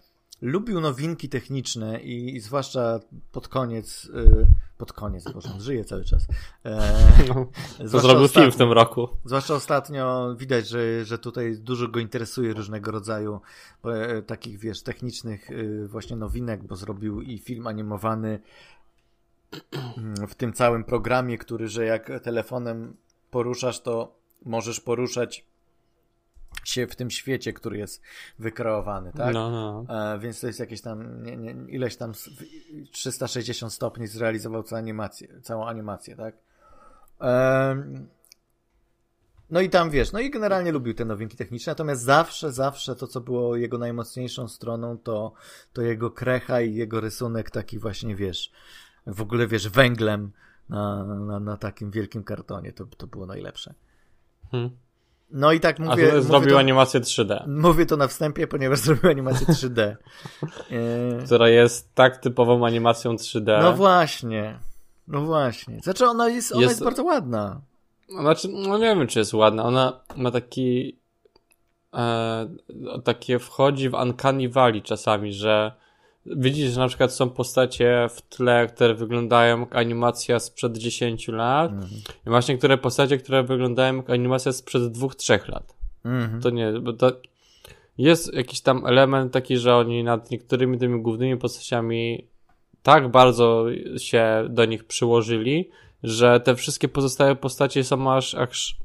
lubił nowinki techniczne i, i zwłaszcza pod koniec, y, pod koniec, bo on żyje cały czas. E, no, to zrobił film w tym roku. Zwłaszcza ostatnio widać, że, że tutaj dużo go interesuje różnego rodzaju e, takich, wiesz, technicznych y, właśnie nowinek, bo zrobił i film animowany mm, w tym całym programie, który, że jak telefonem poruszasz, to możesz poruszać się w tym świecie, który jest wykreowany, tak? No, no. E, więc to jest jakieś tam, nie, nie, ileś tam 360 stopni zrealizował całą animację, całą animację, tak? E, no i tam wiesz, no i generalnie lubił te nowinki techniczne, natomiast zawsze, zawsze to, co było jego najmocniejszą stroną, to, to jego krecha i jego rysunek taki właśnie, wiesz, w ogóle wiesz, węglem na, na, na takim wielkim kartonie, to, to było najlepsze. Hmm. No i tak mówię. A zrobił to, animację 3D. Mówię to na wstępie, ponieważ zrobił animację 3D. e... Która jest tak typową animacją 3D. No właśnie. No właśnie. Znaczy ona jest, ona jest... jest bardzo ładna. Znaczy, no nie wiem, czy jest ładna. Ona ma taki e, takie wchodzi w Uncanny Valley czasami, że widzisz, że na przykład są postacie w tle, które wyglądają jak animacja sprzed 10 lat mhm. i właśnie niektóre postacie, które wyglądają jak animacja sprzed 2-3 lat. Mhm. To nie, bo to jest jakiś tam element taki, że oni nad niektórymi tymi głównymi postaciami tak bardzo się do nich przyłożyli, że te wszystkie pozostałe postacie są aż, aż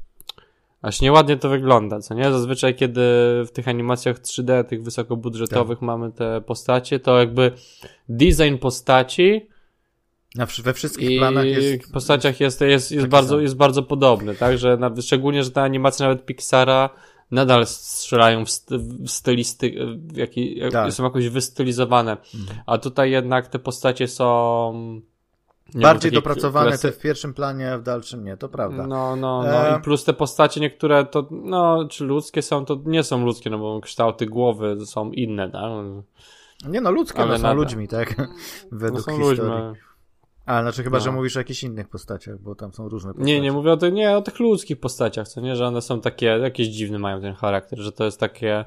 Aż nieładnie to wygląda, co nie? Zazwyczaj, kiedy w tych animacjach 3D, tych wysokobudżetowych tak. mamy te postacie, to jakby design postaci na, we wszystkich planach jest. Postaciach jest, jest, jest, bardzo, jest bardzo podobny, tak? Że na, szczególnie, że te animacje nawet Pixara nadal strzelają w, st w stylisty, w jaki, tak. są jakoś wystylizowane. Mhm. A tutaj jednak te postacie są nie Bardziej dopracowane te w pierwszym planie, w dalszym nie, to prawda. No, no, no e... i plus te postacie niektóre to, no, czy ludzkie są, to nie są ludzkie, no bo kształty głowy są inne, tak? Nie no, ludzkie, Ale no, są ludźmi, tak? Według no są historii. Ludźmi. A, znaczy chyba, no. że mówisz o jakichś innych postaciach, bo tam są różne postacie. Nie, nie mówię o tych, nie, o tych ludzkich postaciach, co nie, że one są takie, jakieś dziwne mają ten charakter, że to jest takie,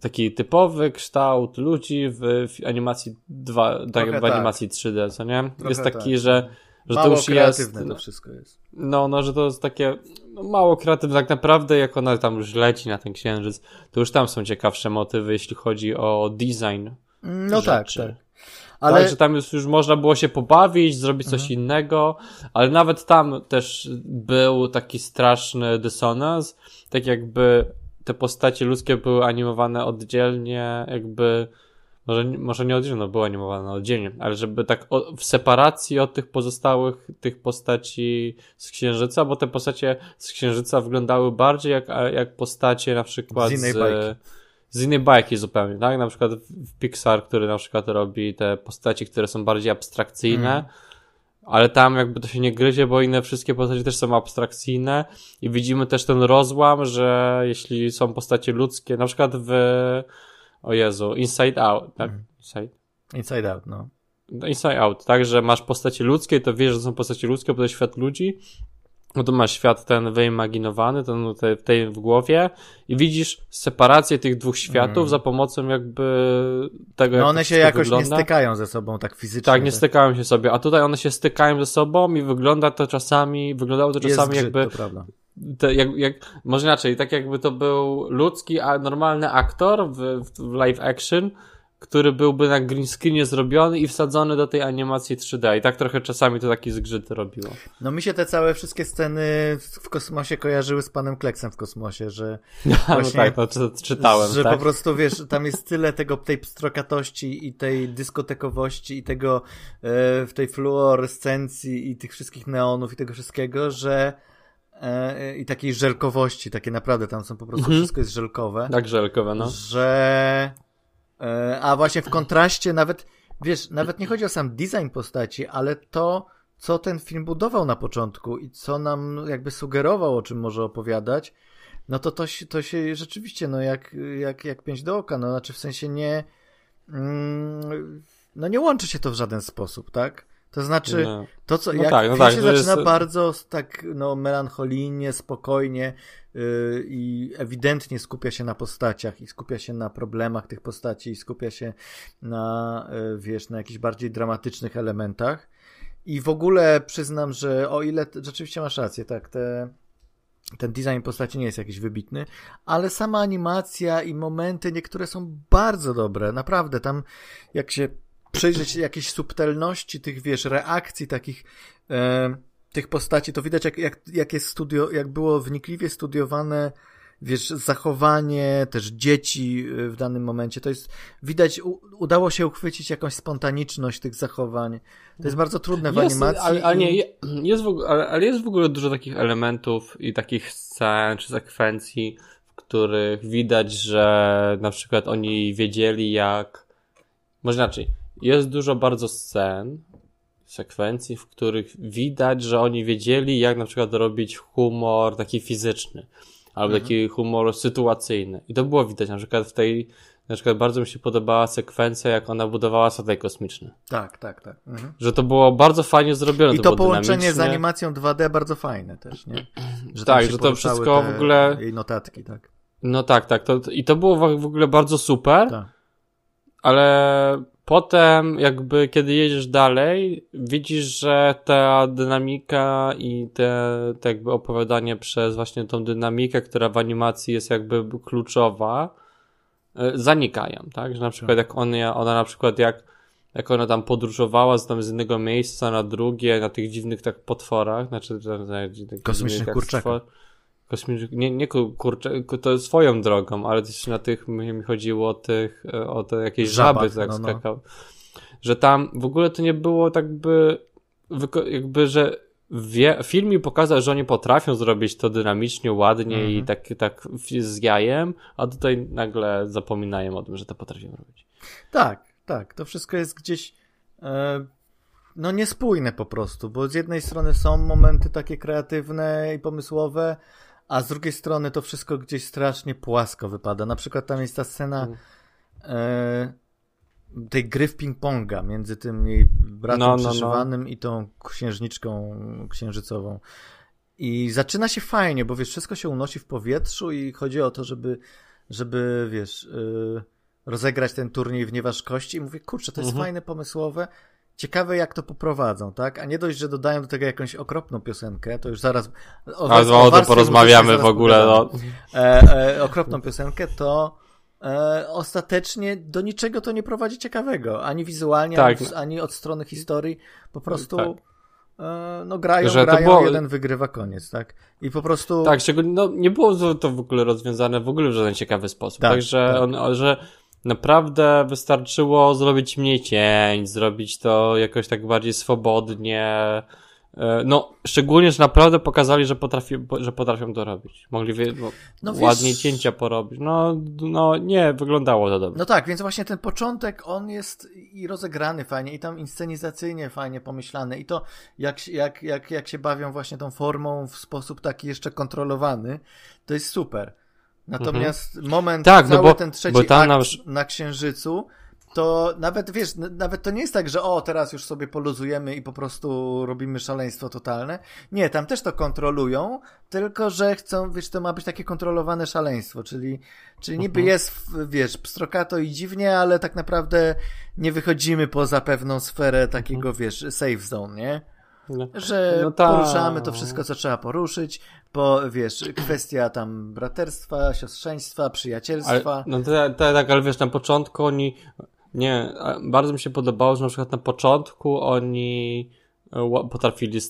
taki typowy kształt ludzi w, animacji 2, tak, w animacji 3D, co nie? Trochę jest taki, tak. że, że mało to już jest. to wszystko jest. No, no, że to jest takie no, mało kreatywne. Tak naprawdę, jak ona tam już leci na ten księżyc, to już tam są ciekawsze motywy, jeśli chodzi o design. No tak, rzeczy. tak, tak. Ale... Tak, że tam już, już można było się pobawić, zrobić coś mhm. innego, ale nawet tam też był taki straszny dysonans, tak jakby te postacie ludzkie były animowane oddzielnie, jakby może, może nie oddzielnie, no były animowane oddzielnie, ale żeby tak o, w separacji od tych pozostałych tych postaci z Księżyca, bo te postacie z Księżyca wyglądały bardziej jak, jak postacie na przykład z innej, z, z innej bajki zupełnie, tak? Na przykład w Pixar, który na przykład robi te postaci, które są bardziej abstrakcyjne, mm ale tam jakby to się nie gryzie, bo inne wszystkie postacie też są abstrakcyjne i widzimy też ten rozłam, że jeśli są postacie ludzkie, na przykład w o Jezu, Inside Out, tak? Mhm. Inside? Inside Out, no. Inside Out, tak, że masz postacie ludzkie, to wiesz, że są postacie ludzkie, bo to jest świat ludzi, no to masz świat ten wyimaginowany, ten no, te, tej w głowie i widzisz separację tych dwóch światów mm. za pomocą jakby tego, No one się jakoś wygląda. nie stykają ze sobą tak fizycznie. Tak, nie stykają się sobie, a tutaj one się stykają ze sobą i wygląda to czasami, wyglądało to czasami grzyb, jakby... To prawda. Te, jak, jak, może inaczej, tak jakby to był ludzki, a normalny aktor w, w live action, który byłby na green screenie zrobiony i wsadzony do tej animacji 3D. I tak trochę czasami to taki zgrzyt robiło. No mi się te całe wszystkie sceny w kosmosie kojarzyły z panem Kleksem w kosmosie, że no tak, no czytałem. Że tak? po prostu wiesz, tam jest tyle tego, tej pstrokatości i tej dyskotekowości i tego e, w tej fluorescencji i tych wszystkich neonów i tego wszystkiego, że e, i takiej żelkowości, takie naprawdę tam są po prostu mhm. wszystko jest żelkowe. Tak, żelkowe, no. Że a właśnie w kontraście nawet, wiesz, nawet nie chodzi o sam design postaci, ale to, co ten film budował na początku i co nam jakby sugerował, o czym może opowiadać, no to to, to się rzeczywiście, no jak, jak, jak pięć do oka, no znaczy w sensie nie, mm, no nie łączy się to w żaden sposób, tak? To znaczy, no. to co, no jak tak, no tak, się zaczyna jest... bardzo tak, no, melancholijnie, spokojnie i ewidentnie skupia się na postaciach i skupia się na problemach tych postaci i skupia się na, yy, wiesz, na jakichś bardziej dramatycznych elementach. I w ogóle przyznam, że o ile rzeczywiście masz rację, tak, te, ten design postaci nie jest jakiś wybitny, ale sama animacja i momenty niektóre są bardzo dobre, naprawdę. Tam jak się przejrzeć jakieś subtelności tych, wiesz, reakcji takich e, tych postaci, to widać jak, jak, jak jest studio, jak było wnikliwie studiowane wiesz, zachowanie też dzieci e, w danym momencie. To jest, widać, u, udało się uchwycić jakąś spontaniczność tych zachowań. To jest bardzo trudne w jest, animacji. Ale, ale nie, jest w ogóle, ale, ale jest w ogóle dużo takich elementów i takich scen czy sekwencji, w których widać, że na przykład oni wiedzieli jak, może inaczej, jest dużo bardzo scen, sekwencji, w których widać, że oni wiedzieli, jak na przykład robić humor taki fizyczny, albo mhm. taki humor sytuacyjny. I to było widać na przykład w tej, na przykład bardzo mi się podobała sekwencja, jak ona budowała statek kosmiczny. Tak, tak, tak. Mhm. Że to było bardzo fajnie zrobione. I to, to połączenie z animacją 2D bardzo fajne też, nie? Że tak, że to wszystko w ogóle... Jej notatki, tak. No tak, tak. To, I to było w ogóle bardzo super, tak. ale Potem, jakby kiedy jedziesz dalej, widzisz, że ta dynamika i te, te jakby opowiadanie przez właśnie tą dynamikę, która w animacji jest jakby kluczowa, e, zanikają, tak? Że na przykład jak ona, ona na przykład jak, jak ona tam podróżowała z, tam z jednego miejsca na drugie, na tych dziwnych tak potworach, znaczy, kosmicznych kurczakach kosmicznych, nie, nie kurczę, to swoją drogą, ale też na tych, mi chodziło o tych, o te jakieś Żabach, żaby, tak no, no. skakał. Że tam w ogóle to nie było tak by, jakby, że wie, film mi pokazał, że oni potrafią zrobić to dynamicznie, ładnie mm -hmm. i mhm. tak, tak z jajem, a tutaj nagle zapominają o tym, że to potrafią robić. Tak, tak, to wszystko jest gdzieś e, no niespójne po prostu, bo z jednej strony są momenty takie kreatywne i pomysłowe, a z drugiej strony to wszystko gdzieś strasznie płasko wypada. Na przykład tam jest ta scena mm. e, tej gry w ping-ponga między tym jej bratem no, no, no. i tą księżniczką księżycową. I zaczyna się fajnie, bo wiesz, wszystko się unosi w powietrzu i chodzi o to, żeby, żeby wiesz, yy, rozegrać ten turniej w nieważkości. I mówię, kurczę, to jest mhm. fajne, pomysłowe ciekawe jak to poprowadzą, tak? A nie dość, że dodają do tego jakąś okropną piosenkę, to już zaraz... O, A o, o to porozmawiamy w ogóle, no. E, e, okropną piosenkę, to e, ostatecznie do niczego to nie prowadzi ciekawego. Ani wizualnie, tak. ani, ani, od strony historii. Po prostu... Tak. E, no grają, że grają, było... jeden wygrywa, koniec, tak? I po prostu... Tak, szczególnie, no nie było to w ogóle rozwiązane w ogóle w żaden ciekawy sposób. Tak, Także tak. On, że Naprawdę wystarczyło zrobić mniej cień, zrobić to jakoś tak bardziej swobodnie. E, no, szczególnie, że naprawdę pokazali, że, potrafi, że potrafią to robić. Mogli no, no ładnie wiesz... cięcia porobić. No, no, nie, wyglądało to dobrze. No tak, więc właśnie ten początek, on jest i rozegrany fajnie, i tam inscenizacyjnie fajnie pomyślany, i to jak, jak, jak, jak się bawią właśnie tą formą w sposób taki jeszcze kontrolowany, to jest super. Natomiast mhm. moment, tak, no cały no bo, ten trzeci akt na... na Księżycu, to nawet, wiesz, nawet to nie jest tak, że o, teraz już sobie poluzujemy i po prostu robimy szaleństwo totalne. Nie, tam też to kontrolują, tylko że chcą, wiesz, to ma być takie kontrolowane szaleństwo, czyli, czyli niby mhm. jest, wiesz, pstrokato i dziwnie, ale tak naprawdę nie wychodzimy poza pewną sferę takiego, mhm. wiesz, safe zone, nie? No. Że no ta... poruszamy to wszystko, co trzeba poruszyć, bo wiesz, kwestia tam braterstwa, siostrzeństwa, przyjacielstwa. Ale, no to, tak, ale wiesz, na początku oni Nie, bardzo mi się podobało, że na przykład na początku oni e, potrafili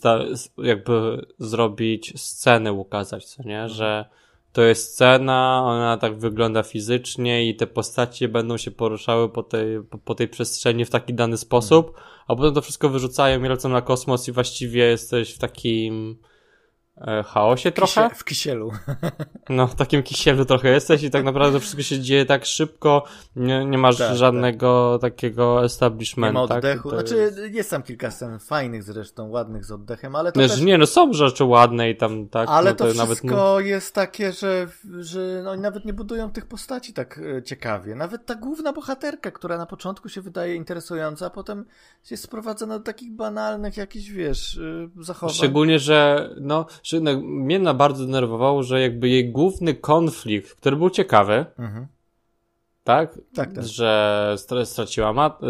jakby zrobić scenę ukazać, co nie, że to jest scena, ona tak wygląda fizycznie i te postacie będą się poruszały po tej, po, po tej przestrzeni w taki dany sposób, a potem to wszystko wyrzucają i lecą na kosmos i właściwie jesteś w takim chaosie trochę. w kisielu. No, w takim kisielu trochę jesteś i tak naprawdę wszystko się dzieje tak szybko, nie, nie masz tak, żadnego tak. takiego establishmentu. Nie ma oddechu. Tak? Znaczy, jest... tam kilka scen fajnych zresztą, ładnych z oddechem, ale to nie, też... nie, no są rzeczy ładne i tam, tak. Ale no, to, to wszystko nawet... jest takie, że, że no, oni nawet nie budują tych postaci tak e, ciekawie. Nawet ta główna bohaterka, która na początku się wydaje interesująca, a potem jest sprowadzona do takich banalnych jakichś, wiesz, e, zachowań. Szczególnie, że no, czy mnie na bardzo denerwowało, że jakby jej główny konflikt, który był ciekawy, mhm. tak? Tak, tak. Że straciła mat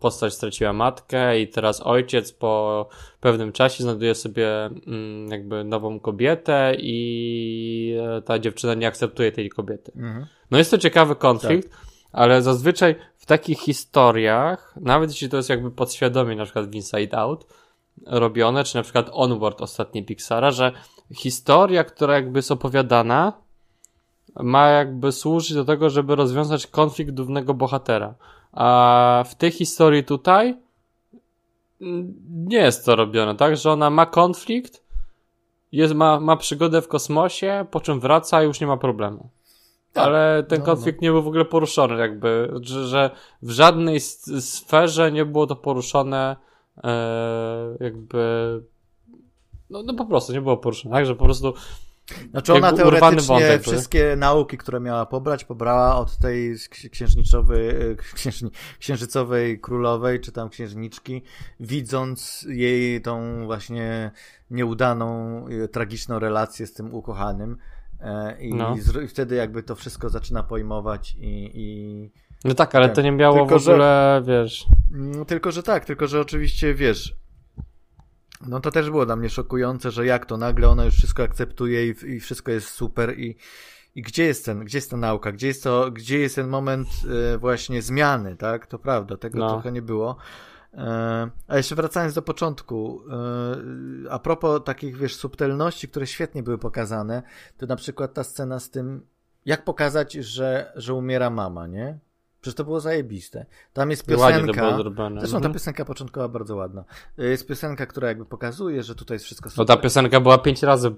postać straciła matkę i teraz ojciec po pewnym czasie znajduje sobie mm, jakby nową kobietę i e, ta dziewczyna nie akceptuje tej kobiety. Mhm. No jest to ciekawy konflikt, tak. ale zazwyczaj w takich historiach, nawet jeśli to jest jakby podświadomie, na przykład w Inside Out, robione, czy na przykład Onward ostatnie Pixara, że historia, która jakby jest opowiadana, ma jakby służyć do tego, żeby rozwiązać konflikt głównego bohatera. A w tej historii tutaj nie jest to robione, tak? Że ona ma konflikt, jest, ma, ma przygodę w kosmosie, po czym wraca i już nie ma problemu. Tak. Ale ten no, konflikt no. nie był w ogóle poruszony, jakby, że, że w żadnej sferze nie było to poruszone e, jakby no, no po prostu nie było poruszone, tak, że po prostu znaczy ona teoretycznie wątek, wszystkie nauki, które miała pobrać, pobrała od tej księżniczowej, e, księżni, księżycowej królowej, czy tam księżniczki, widząc jej tą właśnie nieudaną, e, tragiczną relację z tym ukochanym. E, I, no. i wtedy jakby to wszystko zaczyna pojmować i, i no tak, ale tak. to nie miało tylko, w ogóle, że, wiesz... No, tylko, że tak, tylko, że oczywiście, wiesz, no to też było dla mnie szokujące, że jak to nagle ona już wszystko akceptuje i, i wszystko jest super i, i gdzie jest ten, gdzie jest ta nauka, gdzie jest to, gdzie jest ten moment e, właśnie zmiany, tak? To prawda, tego no. trochę nie było. E, a jeszcze wracając do początku, e, a propos takich, wiesz, subtelności, które świetnie były pokazane, to na przykład ta scena z tym, jak pokazać, że, że umiera mama, nie? Przecież to było zajebiste. Tam jest piosenka. Zresztą ta mhm. piosenka początkowa bardzo ładna. Jest piosenka, która jakby pokazuje, że tutaj jest wszystko super. No ta piosenka była pięć razy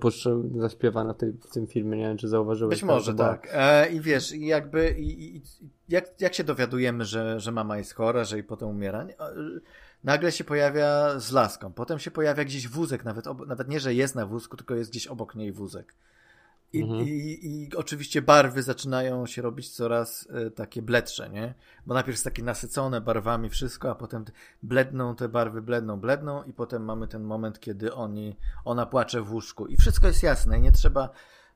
zaśpiewana w, tym filmie, nie wiem czy zauważyłeś. Być może tak. E, I wiesz, jakby i, i, jak, jak się dowiadujemy, że, że mama jest chora, że i potem umiera? Nagle się pojawia z laską, potem się pojawia gdzieś wózek, nawet, nawet nie, że jest na wózku, tylko jest gdzieś obok niej wózek. I, mhm. i, I, oczywiście barwy zaczynają się robić coraz y, takie bledsze, nie? Bo najpierw jest takie nasycone barwami wszystko, a potem bledną te barwy, bledną, bledną i potem mamy ten moment, kiedy oni, ona płacze w łóżku i wszystko jest jasne i nie trzeba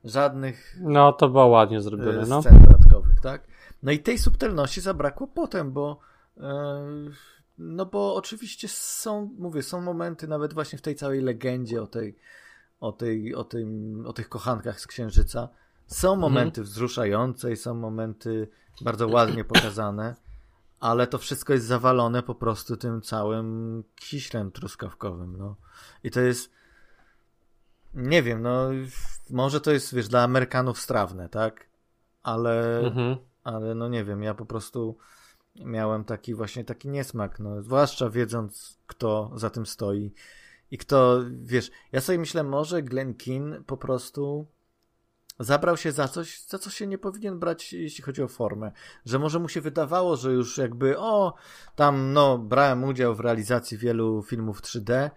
żadnych No, to było ładnie zrobione, y, no. scen dodatkowych, tak? No i tej subtelności zabrakło potem, bo y, no bo oczywiście są, mówię, są momenty nawet właśnie w tej całej legendzie o tej o, tej, o, tym, o tych kochankach z Księżyca. Są mhm. momenty mhm. wzruszające i są momenty bardzo ładnie pokazane, ale to wszystko jest zawalone po prostu tym całym kiślem truskawkowym. No. I to jest nie wiem, no może to jest, wiesz, dla Amerykanów strawne, tak? Ale, mhm. ale no nie wiem, ja po prostu miałem taki właśnie taki niesmak, no, zwłaszcza wiedząc, kto za tym stoi i kto, wiesz, ja sobie myślę, może Glen Keane po prostu zabrał się za coś, za co się nie powinien brać, jeśli chodzi o formę. Że może mu się wydawało, że już jakby, o, tam, no, brałem udział w realizacji wielu filmów 3D,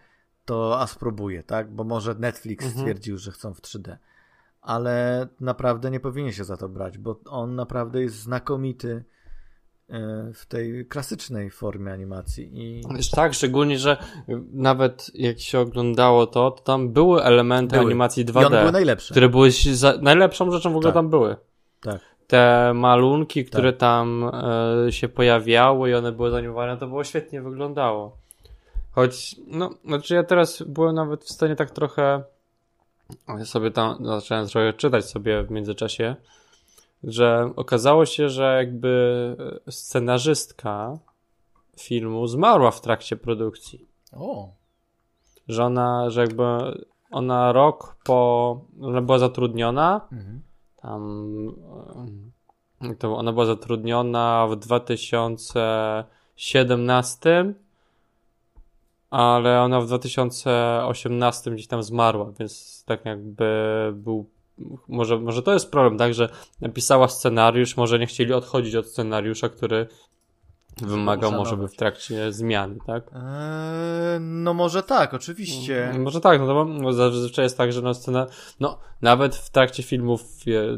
to a spróbuję, tak? Bo może Netflix mhm. stwierdził, że chcą w 3D. Ale naprawdę nie powinien się za to brać, bo on naprawdę jest znakomity w tej klasycznej formie animacji. I... Tak, szczególnie, że nawet jak się oglądało to, to tam były elementy były. animacji 2D. I one były najlepsze. Które były za... najlepszą rzeczą w ogóle tak. tam były. Tak. Te malunki, które tak. tam e, się pojawiały i one były zanimowane, to było świetnie wyglądało. Choć, no, znaczy ja teraz byłem nawet w stanie tak trochę ja sobie tam zacząłem trochę czytać sobie w międzyczasie że okazało się, że jakby scenarzystka filmu zmarła w trakcie produkcji. O. Że ona, że jakby ona rok po, ona była zatrudniona, Mhm. tam, e, to ona była zatrudniona w 2017, ale ona w 2018 gdzieś tam zmarła, więc tak jakby był, może, może to jest problem, tak, że napisała scenariusz, może nie chcieli odchodzić od scenariusza, który wymagał może by w trakcie zmiany, tak? Eee, no może tak, oczywiście. Może tak, no to bo zazwyczaj jest tak, że no scena, no nawet w trakcie filmów,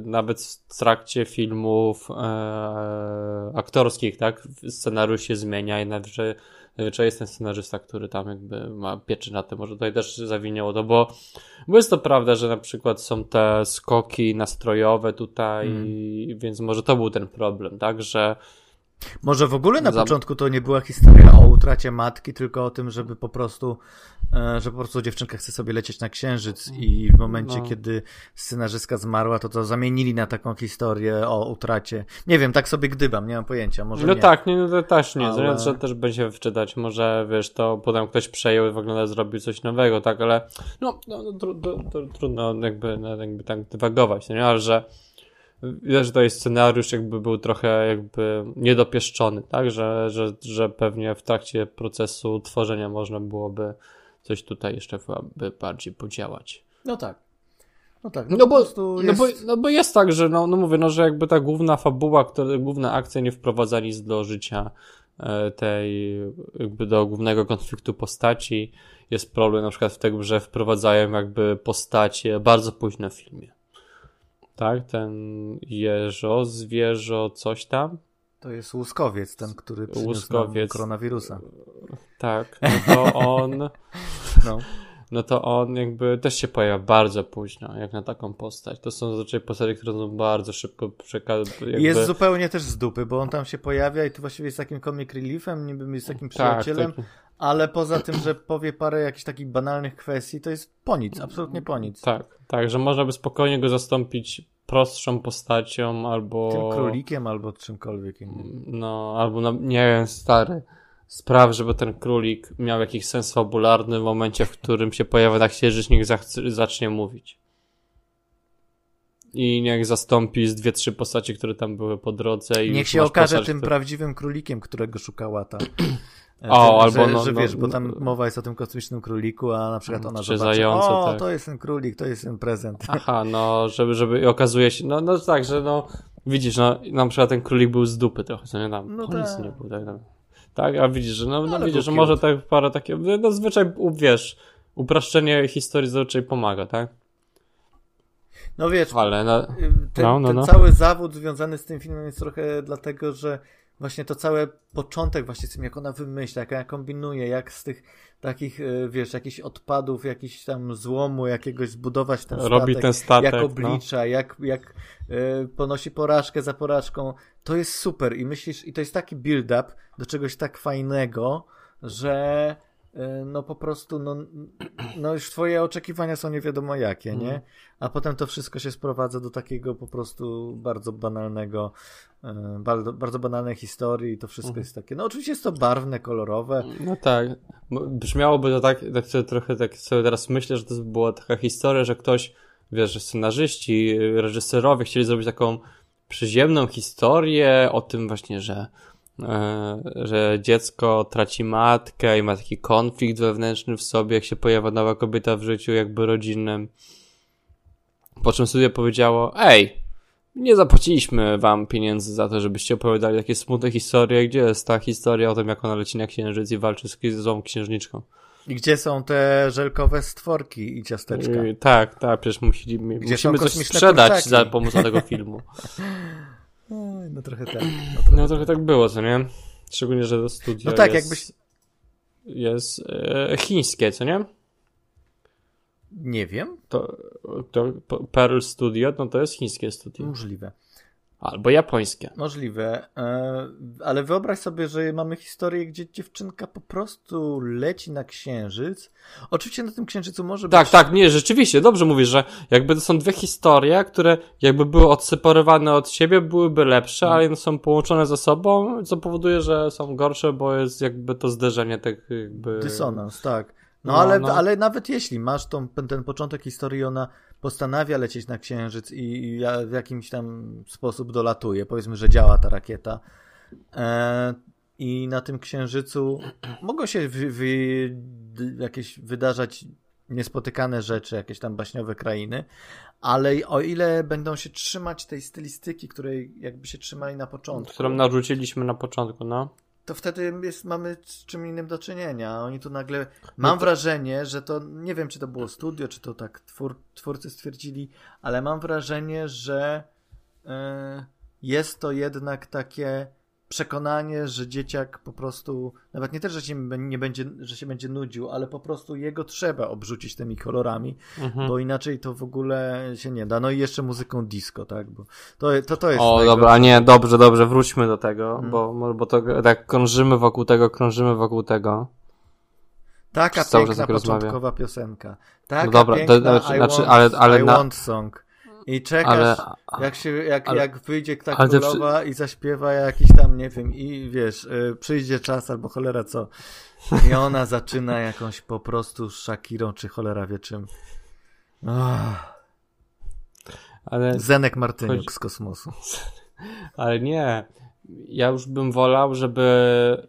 nawet w trakcie filmów e, aktorskich, tak, scenariusz się zmienia i nawet, że zazwyczaj jest ten scenarzysta, który tam jakby ma pieczy na tym, może tutaj też zawinięło to, bo, bo jest to prawda, że na przykład są te skoki nastrojowe tutaj, Mm. więc może to był ten problem, tak, że Może w ogóle na Za- początku to nie była historia o utracie matki, tylko o tym, żeby po prostu, e, że po prostu dziewczynka chce sobie lecieć na księżyc i w momencie, No. kiedy scenarzystka zmarła, to to zamienili na taką historię o utracie. Nie wiem, tak sobie gdybam, nie mam pojęcia, może No nie. tak, nie, no to też nie, Ale- że też będzie wczytać, może wiesz, to potem ktoś przejął i w ogóle zrobił coś nowego, tak, ale no, no, no tru, tru, tru, trudno jakby, no, jakby tak dywagować, no nie, ale że widać, że to jest scenariusz jakby był trochę jakby niedopieszczony, tak, że, że, że pewnie w trakcie procesu tworzenia można byłoby coś tutaj jeszcze by bardziej podziałać. No tak. No tak, No po bo, prostu no, bo, jest... no bo jest tak, że no, no mówię, no, że jakby ta główna fabuła, która, główna akcja nie wprowadza nic do życia e, tej, jakby do głównego konfliktu postaci. Jest problem na przykład w tym, że wprowadzają jakby postacie bardzo późno w filmie. Tak, ten jeżo, zwierzo, coś tam. To jest łuskowiec, ten, który przyniósł Łuskowiec. koronawirusa. Tak, no to on, No. no to on jakby też się pojawia bardzo późno, jak na taką postać. To są zazwyczaj postacie, które są bardzo szybko przekazywane. I Jest zupełnie też z dupy, bo on tam się pojawia i to właściwie jest takim comic reliefem, niby jest takim przyjacielem, Tak, ale poza tym, że powie parę jakichś takich banalnych kwestii, to jest po nic, absolutnie po nic. tak, tak, że można by spokojnie go zastąpić prostszą postacią albo. Tym królikiem albo czymkolwiek innym. No, albo no, nie wiem, stary. Spraw, żeby ten królik miał jakiś sens fabularny w momencie, w którym się pojawia na księżyc, niech zacznie mówić. I niech zastąpi z dwie, trzy postacie, które tam były po drodze. I Niech się okaże postać, tym prawdziwym królikiem, którego szukała ta. e, O, ten, albo że, no- że no- wiesz, bo tam no- mowa jest o tym kosmicznym króliku, a na przykład ona Czy zobaczy, o, tak. to jest ten królik, to jest ten prezent. Aha, no, żeby, żeby, i okazuje się, no, no tak, że no, widzisz, no, na przykład ten królik był z dupy trochę, co nie tam, No no nic tak. nie był, tak, no. tak, a widzisz, że no, no Ale widzisz, że może tak parę takie, no zwyczaj, wiesz, upraszczenie historii zazwyczaj pomaga, tak? No wiesz, Ale, no, ten, No, no, ten no. cały zawód związany z tym filmem jest trochę dlatego, że właśnie to cały początek właśnie z tym, jak ona wymyśla, jak ona kombinuje, jak z tych takich, e, wiesz, jakichś odpadów, jakiś tam złomu, jakiegoś zbudować ten statek, robi ten statek, jak no. oblicza, jak, jak e, ponosi porażkę za porażką, to jest super i myślisz, i to jest taki build-up do czegoś tak fajnego, że no po prostu, no, no już twoje oczekiwania są nie wiadomo jakie, nie? Mhm. A potem to wszystko się sprowadza do takiego po prostu bardzo banalnego, e, bardzo, bardzo banalnej historii i to wszystko Mhm. jest takie, no oczywiście jest to barwne, kolorowe, No tak. Brzmiałoby to tak, tak sobie trochę tak sobie teraz myślę, że to była taka historia, że ktoś, wiesz, że scenarzyści, reżyserowie chcieli zrobić taką przyziemną historię o tym właśnie, że, e, że dziecko traci matkę i ma taki konflikt wewnętrzny w sobie, jak się pojawia nowa kobieta w życiu jakby rodzinnym. Po czym studio powiedziało, ej, nie zapłaciliśmy wam pieniędzy za to, żebyście opowiadali takie smutne historie. Gdzie jest ta historia o tym, jak ona leci na księżyc i walczy z złą księżniczką? I gdzie są te żelkowe stworki i ciasteczka? Yy, tak, tak, przecież Gdzie musimy coś sprzedać kurczaki? za pomocą tego filmu. Oj, no trochę tak. No, trochę No trochę tak było, co nie? Szczególnie, że to studio No tak, jest, jakbyś- jest e, chińskie, co nie? Nie wiem, To, to Pearl Studio, no to jest chińskie studio. możliwe. Albo japońskie. Możliwe, e, ale wyobraź sobie, że mamy historię, gdzie dziewczynka po prostu leci na księżyc. Oczywiście na tym księżycu może Tak, być... tak, nie, rzeczywiście, dobrze mówisz, że jakby to są dwie historie, które jakby były odseparowane od siebie, byłyby lepsze, ale one są połączone ze sobą, co powoduje, że są gorsze, bo jest jakby to zderzenie tych jakby... Dysonans, tak. No, No, ale, no. ale nawet jeśli masz tą, ten początek historii, ona postanawia lecieć na księżyc i, w jakimś tam sposób dolatuje, powiedzmy, że działa ta rakieta. E, I na tym księżycu mogą się jakieś wydarzać niespotykane rzeczy, jakieś tam baśniowe krainy, ale o ile będą się trzymać tej stylistyki, której jakby się trzymali na początku, Którą narzuciliśmy na początku, no. To wtedy jest, mamy z czym innym do czynienia. Oni tu nagle. Mam to- wrażenie, że to. Nie wiem, czy to było studio, czy to tak twór, twórcy stwierdzili, ale mam wrażenie, że e, jest to jednak takie przekonanie, że dzieciak po prostu. Nawet nie też, że się nie będzie, że się będzie nudził, ale po prostu jego trzeba obrzucić tymi kolorami, Mhm. bo inaczej to w ogóle się nie da. No i jeszcze muzyką disco, tak? Bo to, to, to jest. O, najgorsze. dobra, nie, dobrze, dobrze, wróćmy do tego, Mhm. bo, bo to tak krążymy wokół tego, krążymy wokół tego. Taka Przez piękna tak rozmawia. początkowa piosenka. Taka No dobra, to piękna znaczy- I, znaczy, want, ale- ale I na- want song. I czekasz, Ale, jak, się, jak, ale- jak wyjdzie ta królowa i zaśpiewa jakiś tam, nie wiem, i wiesz, y, przyjdzie czas albo cholera co. I ona zaczyna jakąś po prostu z Shakirą, czy cholera wie czym. Ach, ale, Zenek Martyniuk z kosmosu. ale nie. Ja już bym wolał, żeby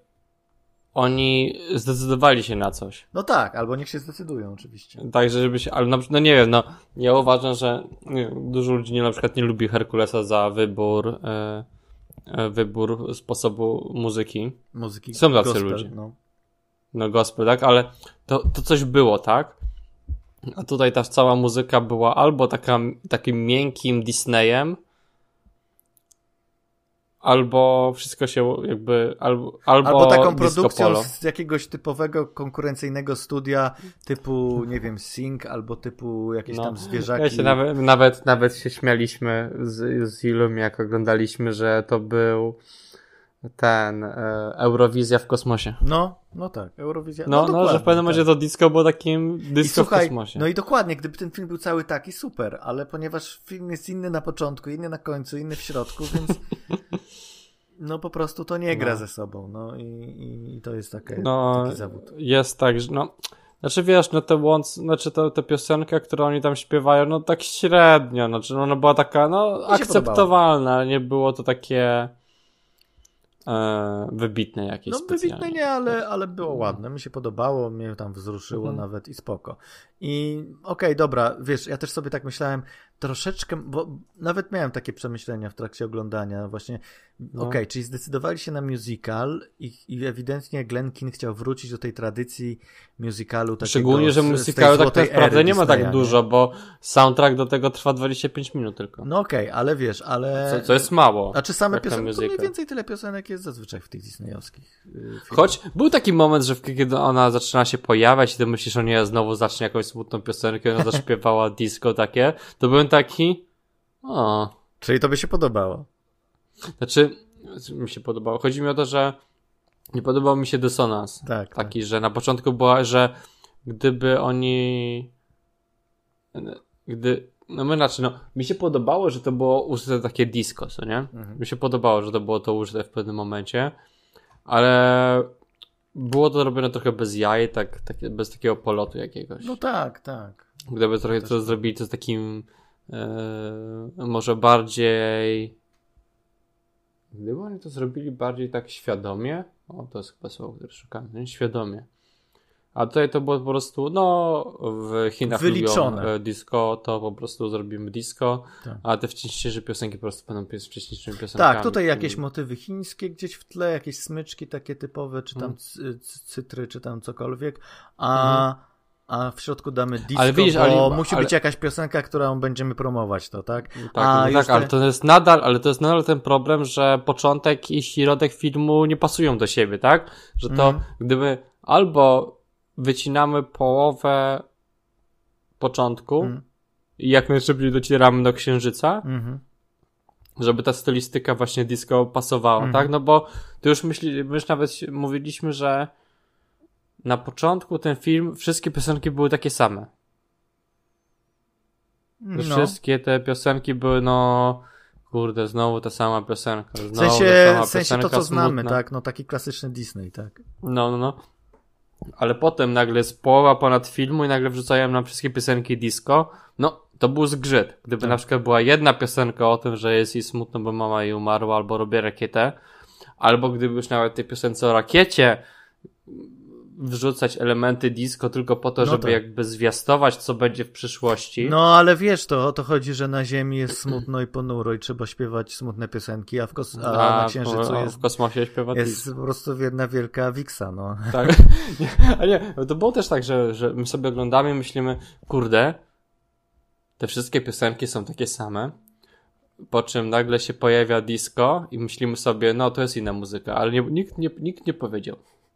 oni zdecydowali się na coś. No tak, albo niech się zdecydują oczywiście. Także, żeby się, ale na, no nie wiem, no, ja uważam, że dużo ludzi nie, na przykład nie lubi Herkulesa za wybór, e, e, wybór sposobu muzyki. Muzyki Są tacy gospel, ludzie. No. no gospel, tak? Ale to, to coś było, tak? A tutaj ta cała muzyka była albo taka, takim miękkim Disneyem, albo wszystko się jakby, albo, albo, Albo taką produkcją z jakiegoś typowego konkurencyjnego studia typu, nie wiem, Sync albo typu jakieś No. tam zwierzaki. Ja się nawet, nawet, nawet się śmialiśmy z, z Ilum, jak oglądaliśmy, że to był ten e, Eurowizja w kosmosie. No, no tak, Eurowizja. No, no, że w pewnym momencie tak. to disco było takim disco w słuchaj, kosmosie. no i dokładnie, gdyby ten film był cały taki, super, ale ponieważ film jest inny na początku, inny na końcu, inny w środku, więc no po prostu to nie gra No. ze sobą, no i, i, i to jest takie, No, taki zawód. jest tak, że no. Znaczy wiesz, no te łąc, znaczy to, te piosenkę, którą oni tam śpiewają, no tak średnio, znaczy no, ona była taka, no akceptowalna, ale nie było to takie e, wybitne jakieś No specjalnie. wybitne nie, ale, ale było ładne. Mi się podobało, mnie tam wzruszyło Mhm. nawet i spoko. I okej, dobra, wiesz, ja też sobie tak myślałem, troszeczkę, bo nawet miałem takie przemyślenia w trakcie oglądania, właśnie, No. okej, czyli zdecydowali się na musical i, i ewidentnie Glenn Keane chciał wrócić do tej tradycji musicalu takiego Szczególnie, że musicalu tak naprawdę nie ma tak dużo, bo soundtrack do tego trwa 25 minut tylko. No okej, ale wiesz, ale... Co, co jest mało. A czy same piosenki, to mniej więcej tyle piosenek jest zazwyczaj w tych disneyowskich y, filmach. Choć był taki moment, że kiedy ona zaczyna się pojawiać i ty myślisz, o nie, znowu zacznie jakąś smutną piosenkę, ona zaśpiewała disco takie, to byłem taki, o, Czyli to by się podobało. znaczy, mi się podobało. Chodzi mi o to, że nie podobał mi się dysonans. Tak, tak. Taki, że na początku była, że gdyby oni, gdy, no my znaczy, no, mi się podobało, że to było użyte takie disco, co nie? Mhm. Mi się podobało, że to było to użyte w pewnym momencie, ale było to robione trochę bez jaj, tak, tak, bez takiego polotu jakiegoś. No tak, tak. Gdyby trochę Też to tak. zrobili, to z takim może bardziej gdyby oni to zrobili bardziej tak świadomie, o to jest chyba słowo, które szukamy, nie? świadomie. A tutaj to było po prostu, no, w Chinach Wyliczone. lubią e, disco, to po prostu zrobimy disco, Tak. a te wcześniejsze piosenki po prostu będą wcześniejszymi piosenkami. Tak, tutaj jakieś motywy chińskie gdzieś w tle, jakieś smyczki takie typowe, czy tam Mhm. cy- cy- cytry, czy tam cokolwiek, a, a w środku damy disco, Ale widzisz, bo ale- musi ale- być jakaś piosenka, którą będziemy promować to, tak? Tak, A no tak ale to jest nadal, ale to jest nadal ten problem, że początek i środek filmu nie pasują do siebie, tak? Że to Mhm. gdyby albo wycinamy połowę początku Mm, i jak najszybciej docieramy do księżyca, mhm. żeby ta stylistyka właśnie disco pasowała, Mhm. tak? No bo to już myśli, my już nawet mówiliśmy, że na początku ten film, wszystkie piosenki były takie same. No. Wszystkie te piosenki były, no, kurde, znowu ta sama piosenka. Znowu W sensie, w sensie to, piosenka co znamy, smutna. tak? No taki klasyczny Disney, tak? No, no, no. Ale potem nagle jest połowa ponad filmu i nagle wrzucają nam wszystkie piosenki disco. No, to był zgrzyt. Gdyby Tak. na przykład była jedna piosenka o tym, że jest jej smutno, bo mama jej umarła, albo robię rakietę, albo gdyby już nawet tej piosence o rakiecie wrzucać elementy disco tylko po to, No żeby tak. jakby zwiastować, co będzie w przyszłości. No ale wiesz, to o to chodzi, że na Ziemi jest smutno i ponuro i trzeba śpiewać smutne piosenki, a w, kos- a na Księżycu a jest, w kosmosie śpiewa disco. jest po prostu jedna wielka wiksa, no. Tak. A nie, to było też tak, że, że my sobie oglądamy i myślimy, kurde, te wszystkie piosenki są takie same. Po czym nagle się pojawia disco i myślimy sobie, no to jest inna muzyka, ale nie, nikt, nie, nikt nie powiedział,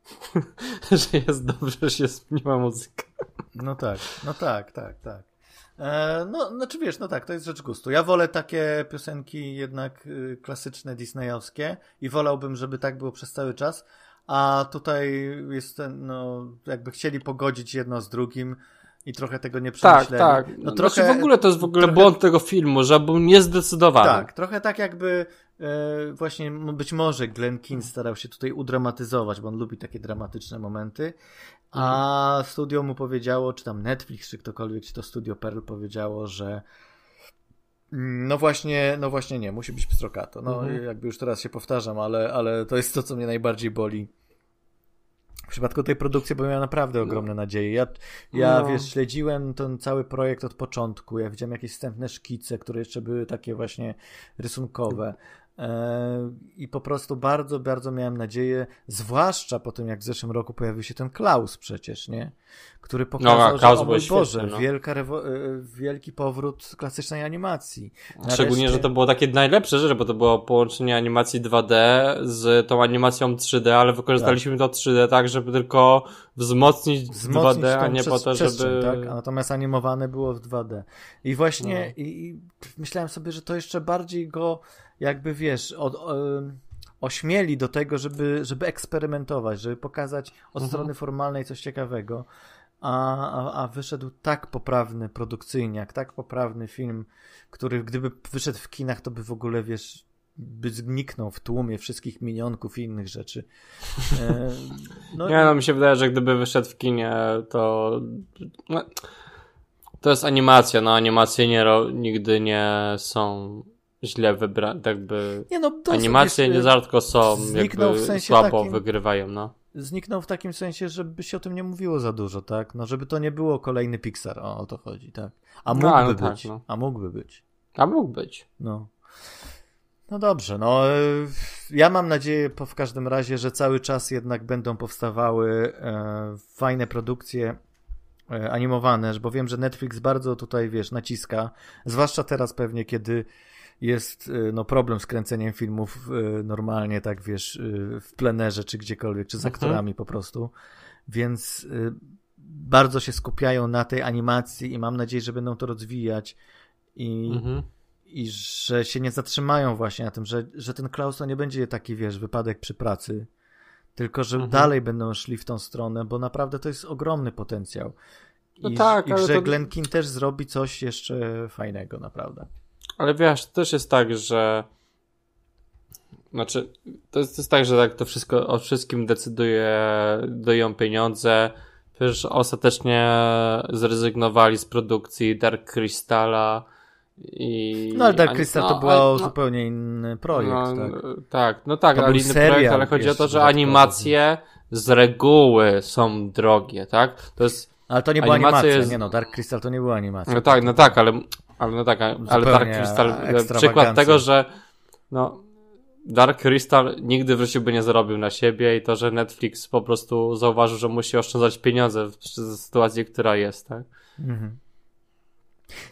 że jest dobrze, że się zmieniła muzyka. No tak, no tak, tak, tak. E, no, znaczy wiesz, no tak, to jest rzecz gustu. Ja wolę takie piosenki jednak y, klasyczne, disneyowskie i wolałbym, żeby tak było przez cały czas, a tutaj jest no, jakby chcieli pogodzić jedno z drugim i trochę tego nie Tak, przemyśleli. tak. No No, trochę, znaczy w ogóle to jest w ogóle trochę- błąd tego filmu, że był niezdecydowany. Tak, trochę tak jakby e, właśnie być może Glenn Keane starał się tutaj udramatyzować, bo on lubi takie dramatyczne momenty, a studio mu powiedziało, czy tam Netflix, czy ktokolwiek, czy to studio Pearl powiedziało, że mm, no właśnie, no właśnie nie, musi być pstrokato. No Mhm. jakby już teraz się powtarzam, ale, ale to jest to, co mnie najbardziej boli. W przypadku tej produkcji, bo miałem naprawdę ogromne nadzieje. Ja, ja No. wiesz, śledziłem ten cały projekt od początku. Ja widziałem jakieś wstępne szkice, które jeszcze były takie właśnie rysunkowe. E, I po prostu bardzo, bardzo miałem nadzieję, zwłaszcza po tym, jak w zeszłym roku pojawił się ten Klaus przecież, nie? Który pokazał, No, a Klaus że o mój Boże, no. wielka rewo- e, wielki powrót klasycznej animacji. Szczególnie, Nareszcie- że to było takie najlepsze rzeczy, bo to było połączenie animacji 2D z tą animacją 3D, ale wykorzystaliśmy to 3D tak, żeby tylko wzmocnić, wzmocnić 2D, a nie po to, żeby... tak? A natomiast animowane było w 2D. I właśnie No. i, i myślałem sobie, że to jeszcze bardziej go jakby, wiesz, od, em, ośmieli do tego, żeby, żeby eksperymentować, żeby pokazać od Mhm. strony formalnej coś ciekawego. A, a, a wyszedł tak poprawny produkcyjniak, tak poprawny film, który gdyby wyszedł w kinach, to by w ogóle, wiesz, by zniknął w tłumie wszystkich minionków i innych rzeczy. E, no, Nie no, mi się wydaje, że gdyby wyszedł w kinie, to... No, to jest animacja, no animacje nie, nigdy nie są źle wybrane, jakby... nie, no, to, Animacje nierzadko są, jakby w sensie słabo takim- wygrywają, no. zniknął w takim sensie, żeby się o tym nie mówiło za dużo, tak? No, żeby to nie było kolejny Pixar, o, o to chodzi, tak? A No, mógłby no tak, być, no. a mógłby być, A mógł być. no. No dobrze, no e, ja mam nadzieję po, w każdym razie, że cały czas jednak będą powstawały e, fajne produkcje e, animowane, bo wiem, że Netflix bardzo tutaj, wiesz, naciska, zwłaszcza teraz pewnie, kiedy jest e, no, problem z kręceniem filmów e, normalnie, tak wiesz, e, w plenerze czy gdziekolwiek, czy z Mhm. aktorami po prostu, więc bardzo się skupiają na tej animacji i mam nadzieję, że będą to rozwijać i, Mhm. i że się nie zatrzymają właśnie na tym, że, że ten Klaus to nie będzie taki, wiesz, wypadek przy pracy, tylko że Mhm. dalej będą szli w tą stronę, bo naprawdę to jest ogromny potencjał. I, No tak, i że to- Glenn Keane też zrobi coś jeszcze fajnego, naprawdę. Ale wiesz, to też jest tak, że. Znaczy, to jest, to jest tak, że tak to wszystko o wszystkim decyduje, dają pieniądze. Przecież ostatecznie zrezygnowali z produkcji Dark Crystala i. No ale Dark Crystal no, to był no, zupełnie inny projekt, no, tak? tak, no tak, To ale inny projekt, ale chodzi o to, że animacje z reguły są drogie, tak? To jest. Ale to nie była animacja animacja, jest- nie no, Dark Crystal to nie była animacja. No tak, no tak, ale, ale no tak, ale Dark Crystal, e, przykład tego, że no, Dark Crystal nigdy w życiu by nie zarobił na siebie i to, że Netflix po prostu zauważył, że musi oszczędzać pieniądze w sytuacji, która jest, tak? Mhm.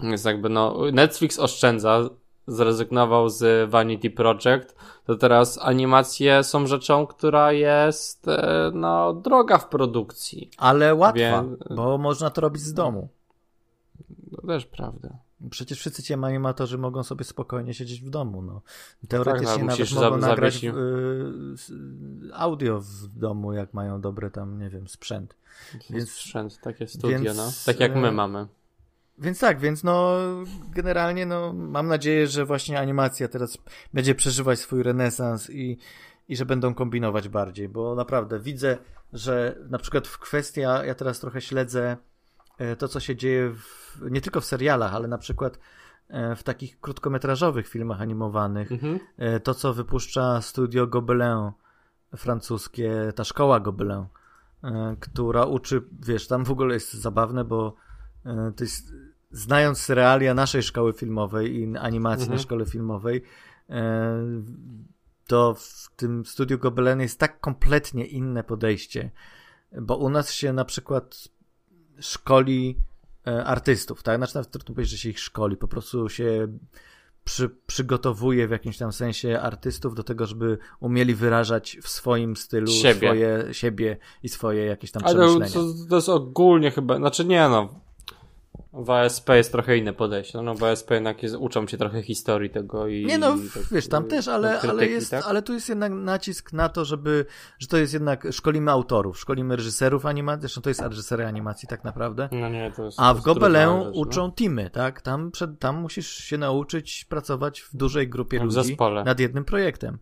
Więc jakby no, Netflix oszczędza, zrezygnował z Vanity Project, to teraz animacje są rzeczą, która jest, e, no, droga w produkcji. Ale łatwa, Wiem. bo można to robić z domu. To też prawda. Przecież wszyscy ci animatorzy mogą sobie spokojnie siedzieć w domu. No. Teoretycznie tak, no, nawet musisz mogą za- nagrać y, audio w domu, jak mają dobry tam, nie wiem, sprzęt. Więc... Sprzęt, takie studio, więc, no. Tak jak my e, mamy. Więc tak, więc no generalnie no mam nadzieję, że właśnie animacja teraz będzie przeżywać swój renesans i, i że będą kombinować bardziej, bo naprawdę widzę, że na przykład w kwestia, ja teraz trochę śledzę to, co się dzieje w, nie tylko w serialach, ale na przykład e, w takich krótkometrażowych filmach animowanych. Mhm. E, To, co wypuszcza studio Gobelin francuskie, ta szkoła Gobelin, e, która uczy, wiesz, tam w ogóle jest zabawne, bo e, znając realia naszej szkoły filmowej i animacji Mhm. na szkole filmowej, e, to w tym studiu Gobelin jest tak kompletnie inne podejście, bo u nas się na przykład szkoli e, artystów, tak? Znaczy nawet trudno powiedzieć, że się ich szkoli, po prostu się przy, przygotowuje w jakimś tam sensie artystów do tego, żeby umieli wyrażać w swoim stylu Siebie. swoje siebie i swoje jakieś tam Ale przemyślenia. to, to jest ogólnie chyba, znaczy nie no. W ASP jest trochę inne podejście. No, no w ASP jednak jest, uczą cię trochę historii tego i... Nie no, i tak, wiesz, tam też, ale, krytyki, ale, jest, tak? ale tu jest jednak nacisk na to, żeby, że to jest jednak, szkolimy autorów, szkolimy reżyserów animacji, zresztą to jest reżyseria animacji tak naprawdę, No nie, to jest, a to w Gobelin rzecz, uczą teamy, tak? Tam, przed, tam musisz się nauczyć pracować w dużej grupie W ludzi zespole. nad jednym projektem.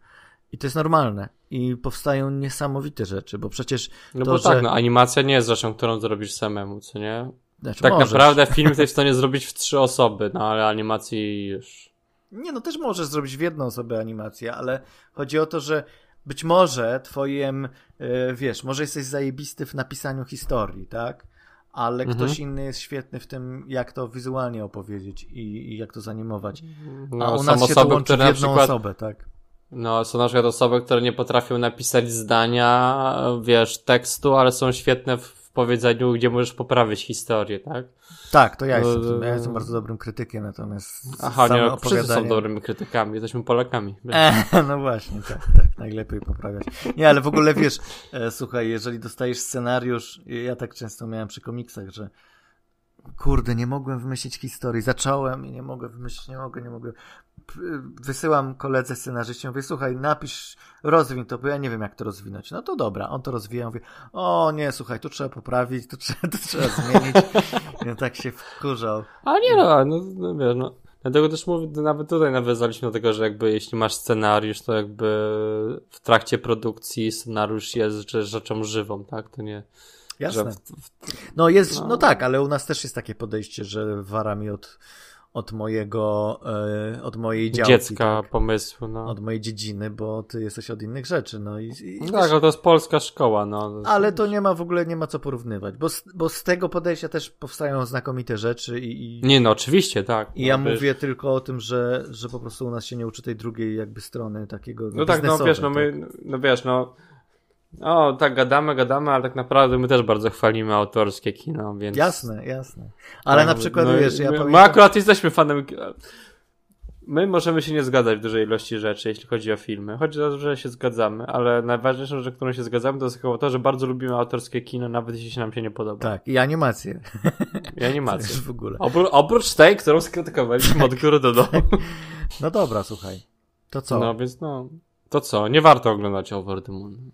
I to jest normalne. I powstają niesamowite rzeczy, bo przecież No to, bo że... tak, no animacja nie jest rzeczą, którą zrobisz samemu, co nie? Znaczy, Tak możesz. naprawdę film jesteś w stanie zrobić w trzy osoby, no ale animacji już... Nie, no też możesz zrobić w jedną osobę animację, ale chodzi o to, że być może twoim, e, wiesz, może jesteś zajebisty w napisaniu historii, tak? Ale Mhm. ktoś inny jest świetny w tym, jak to wizualnie opowiedzieć i, i jak to zanimować. A No, u są nas się to osoby, łączy w jedną przykład... osobę, tak? No, są na przykład osoby, które nie potrafią napisać zdania, wiesz, tekstu, ale są świetne w powiedzeniu, gdzie możesz poprawić historię, tak? Tak, to ja jestem, No, ja no, jestem no. bardzo dobrym krytykiem, natomiast Aha, same nie, no, wszyscy są opowiadanie- dobrymi krytykami, jesteśmy Polakami. E, no właśnie, tak, tak, najlepiej poprawiać. Nie, ale w ogóle wiesz, e, słuchaj, jeżeli dostajesz scenariusz, ja tak często miałem przy komiksach, że kurde, nie mogłem wymyślić historii, zacząłem i nie mogę wymyślić, nie mogę, nie mogę. Wysyłam koledze scenarzyście, mówię, słuchaj, napisz, rozwin to, bo ja nie wiem, jak to rozwinąć. No to dobra, on to rozwija, mówię, o nie, słuchaj, tu trzeba poprawić, tu trzeba, tu trzeba zmienić. I on tak się wkurzał. A nie no, no, no wiesz, no. Dlatego też mówię, nawet tutaj nawiązaliśmy do tego, że jakby jeśli masz scenariusz, to jakby w trakcie produkcji scenariusz jest rzeczą żywą, tak? To nie, Jasne. w, w, No jest, no. No. tak, ale u nas też jest takie podejście, że wara mi od, od mojego, e, od mojej działki, dziecka tak? pomysłu, no. od mojej dziedziny, bo ty jesteś od innych rzeczy, no i, i No tak, ale to jest polska szkoła, no. ale to nie ma w ogóle, nie ma co porównywać, bo z, bo z tego podejścia też powstają znakomite rzeczy i, i, Nie no, oczywiście, tak. i ja no, wiesz- mówię tylko o tym, że, że po prostu u nas się nie uczy tej drugiej jakby strony takiego No tak, no wiesz, no my, no wiesz, no. O, tak, gadamy, gadamy, ale tak naprawdę my też bardzo chwalimy autorskie kino, więc. Jasne, jasne. Ale Tak, na przykład, no, wiesz, ja my, pamiętam... my akurat jesteśmy fanem. My możemy się nie zgadzać w dużej ilości rzeczy, jeśli chodzi o filmy. Choć że się zgadzamy, ale najważniejszą rzeczą, którą się zgadzamy, to jest chyba to, że bardzo lubimy autorskie kino, nawet jeśli się nam się nie podoba. Tak, i animacje. I animacje. W ogóle. Opró- oprócz tej, którą skrytykowaliśmy od góry do dołu. No dobra, słuchaj. To co? No więc no. To co? Nie warto oglądać Over the Moon.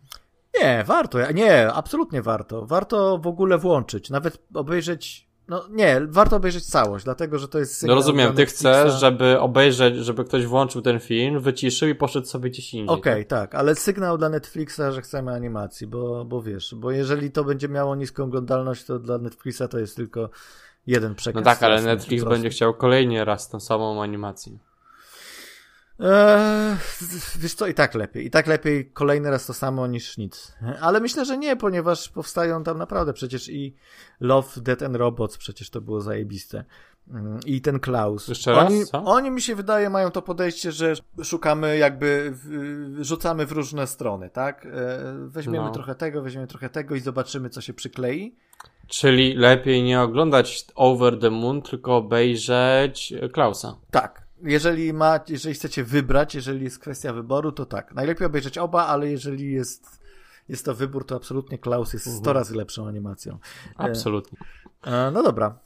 Nie, warto. Nie, absolutnie warto. Warto w ogóle włączyć, nawet obejrzeć. No nie, warto obejrzeć całość, dlatego że to jest. No rozumiem, ty chcesz, żeby obejrzeć, żeby ktoś włączył ten film, wyciszył i poszedł sobie gdzieś indziej. Okej, tak, ale sygnał dla Netflixa, że chcemy animacji, bo, bo wiesz, bo jeżeli to będzie miało niską oglądalność, to dla Netflixa to jest tylko jeden No przekaz. tak, ale Netflix będzie chciał kolejnie raz tą samą animację. Eee, wiesz co, i tak lepiej. I tak lepiej kolejny raz to samo niż nic. Ale myślę, że nie, ponieważ powstają tam naprawdę przecież i Love, Dead and Robots, przecież to było zajebiste. Mm, I ten Klaus. Jeszcze raz, Oni, co? oni mi się wydaje mają to podejście, że szukamy jakby, w, rzucamy w różne strony, tak? E, Weźmiemy No. trochę tego, weźmiemy trochę tego i zobaczymy, co się przyklei. Czyli lepiej nie oglądać Over the Moon, tylko obejrzeć Klausa. Tak. Jeżeli ma, jeżeli chcecie wybrać, jeżeli jest kwestia wyboru, to tak. Najlepiej obejrzeć oba, ale jeżeli jest, jest to wybór, to absolutnie Klaus jest 100 Mhm. razy lepszą animacją. Absolutnie. E, no dobra.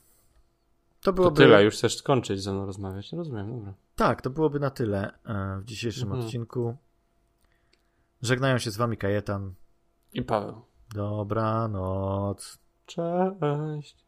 To, byłoby... to tyle, już chcesz skończyć ze mną rozmawiać. Rozumiem, dobra. Tak, to byłoby na tyle e, w dzisiejszym mhm. odcinku. Żegnają się z wami Kajetan. I Paweł. Dobranoc. Cześć.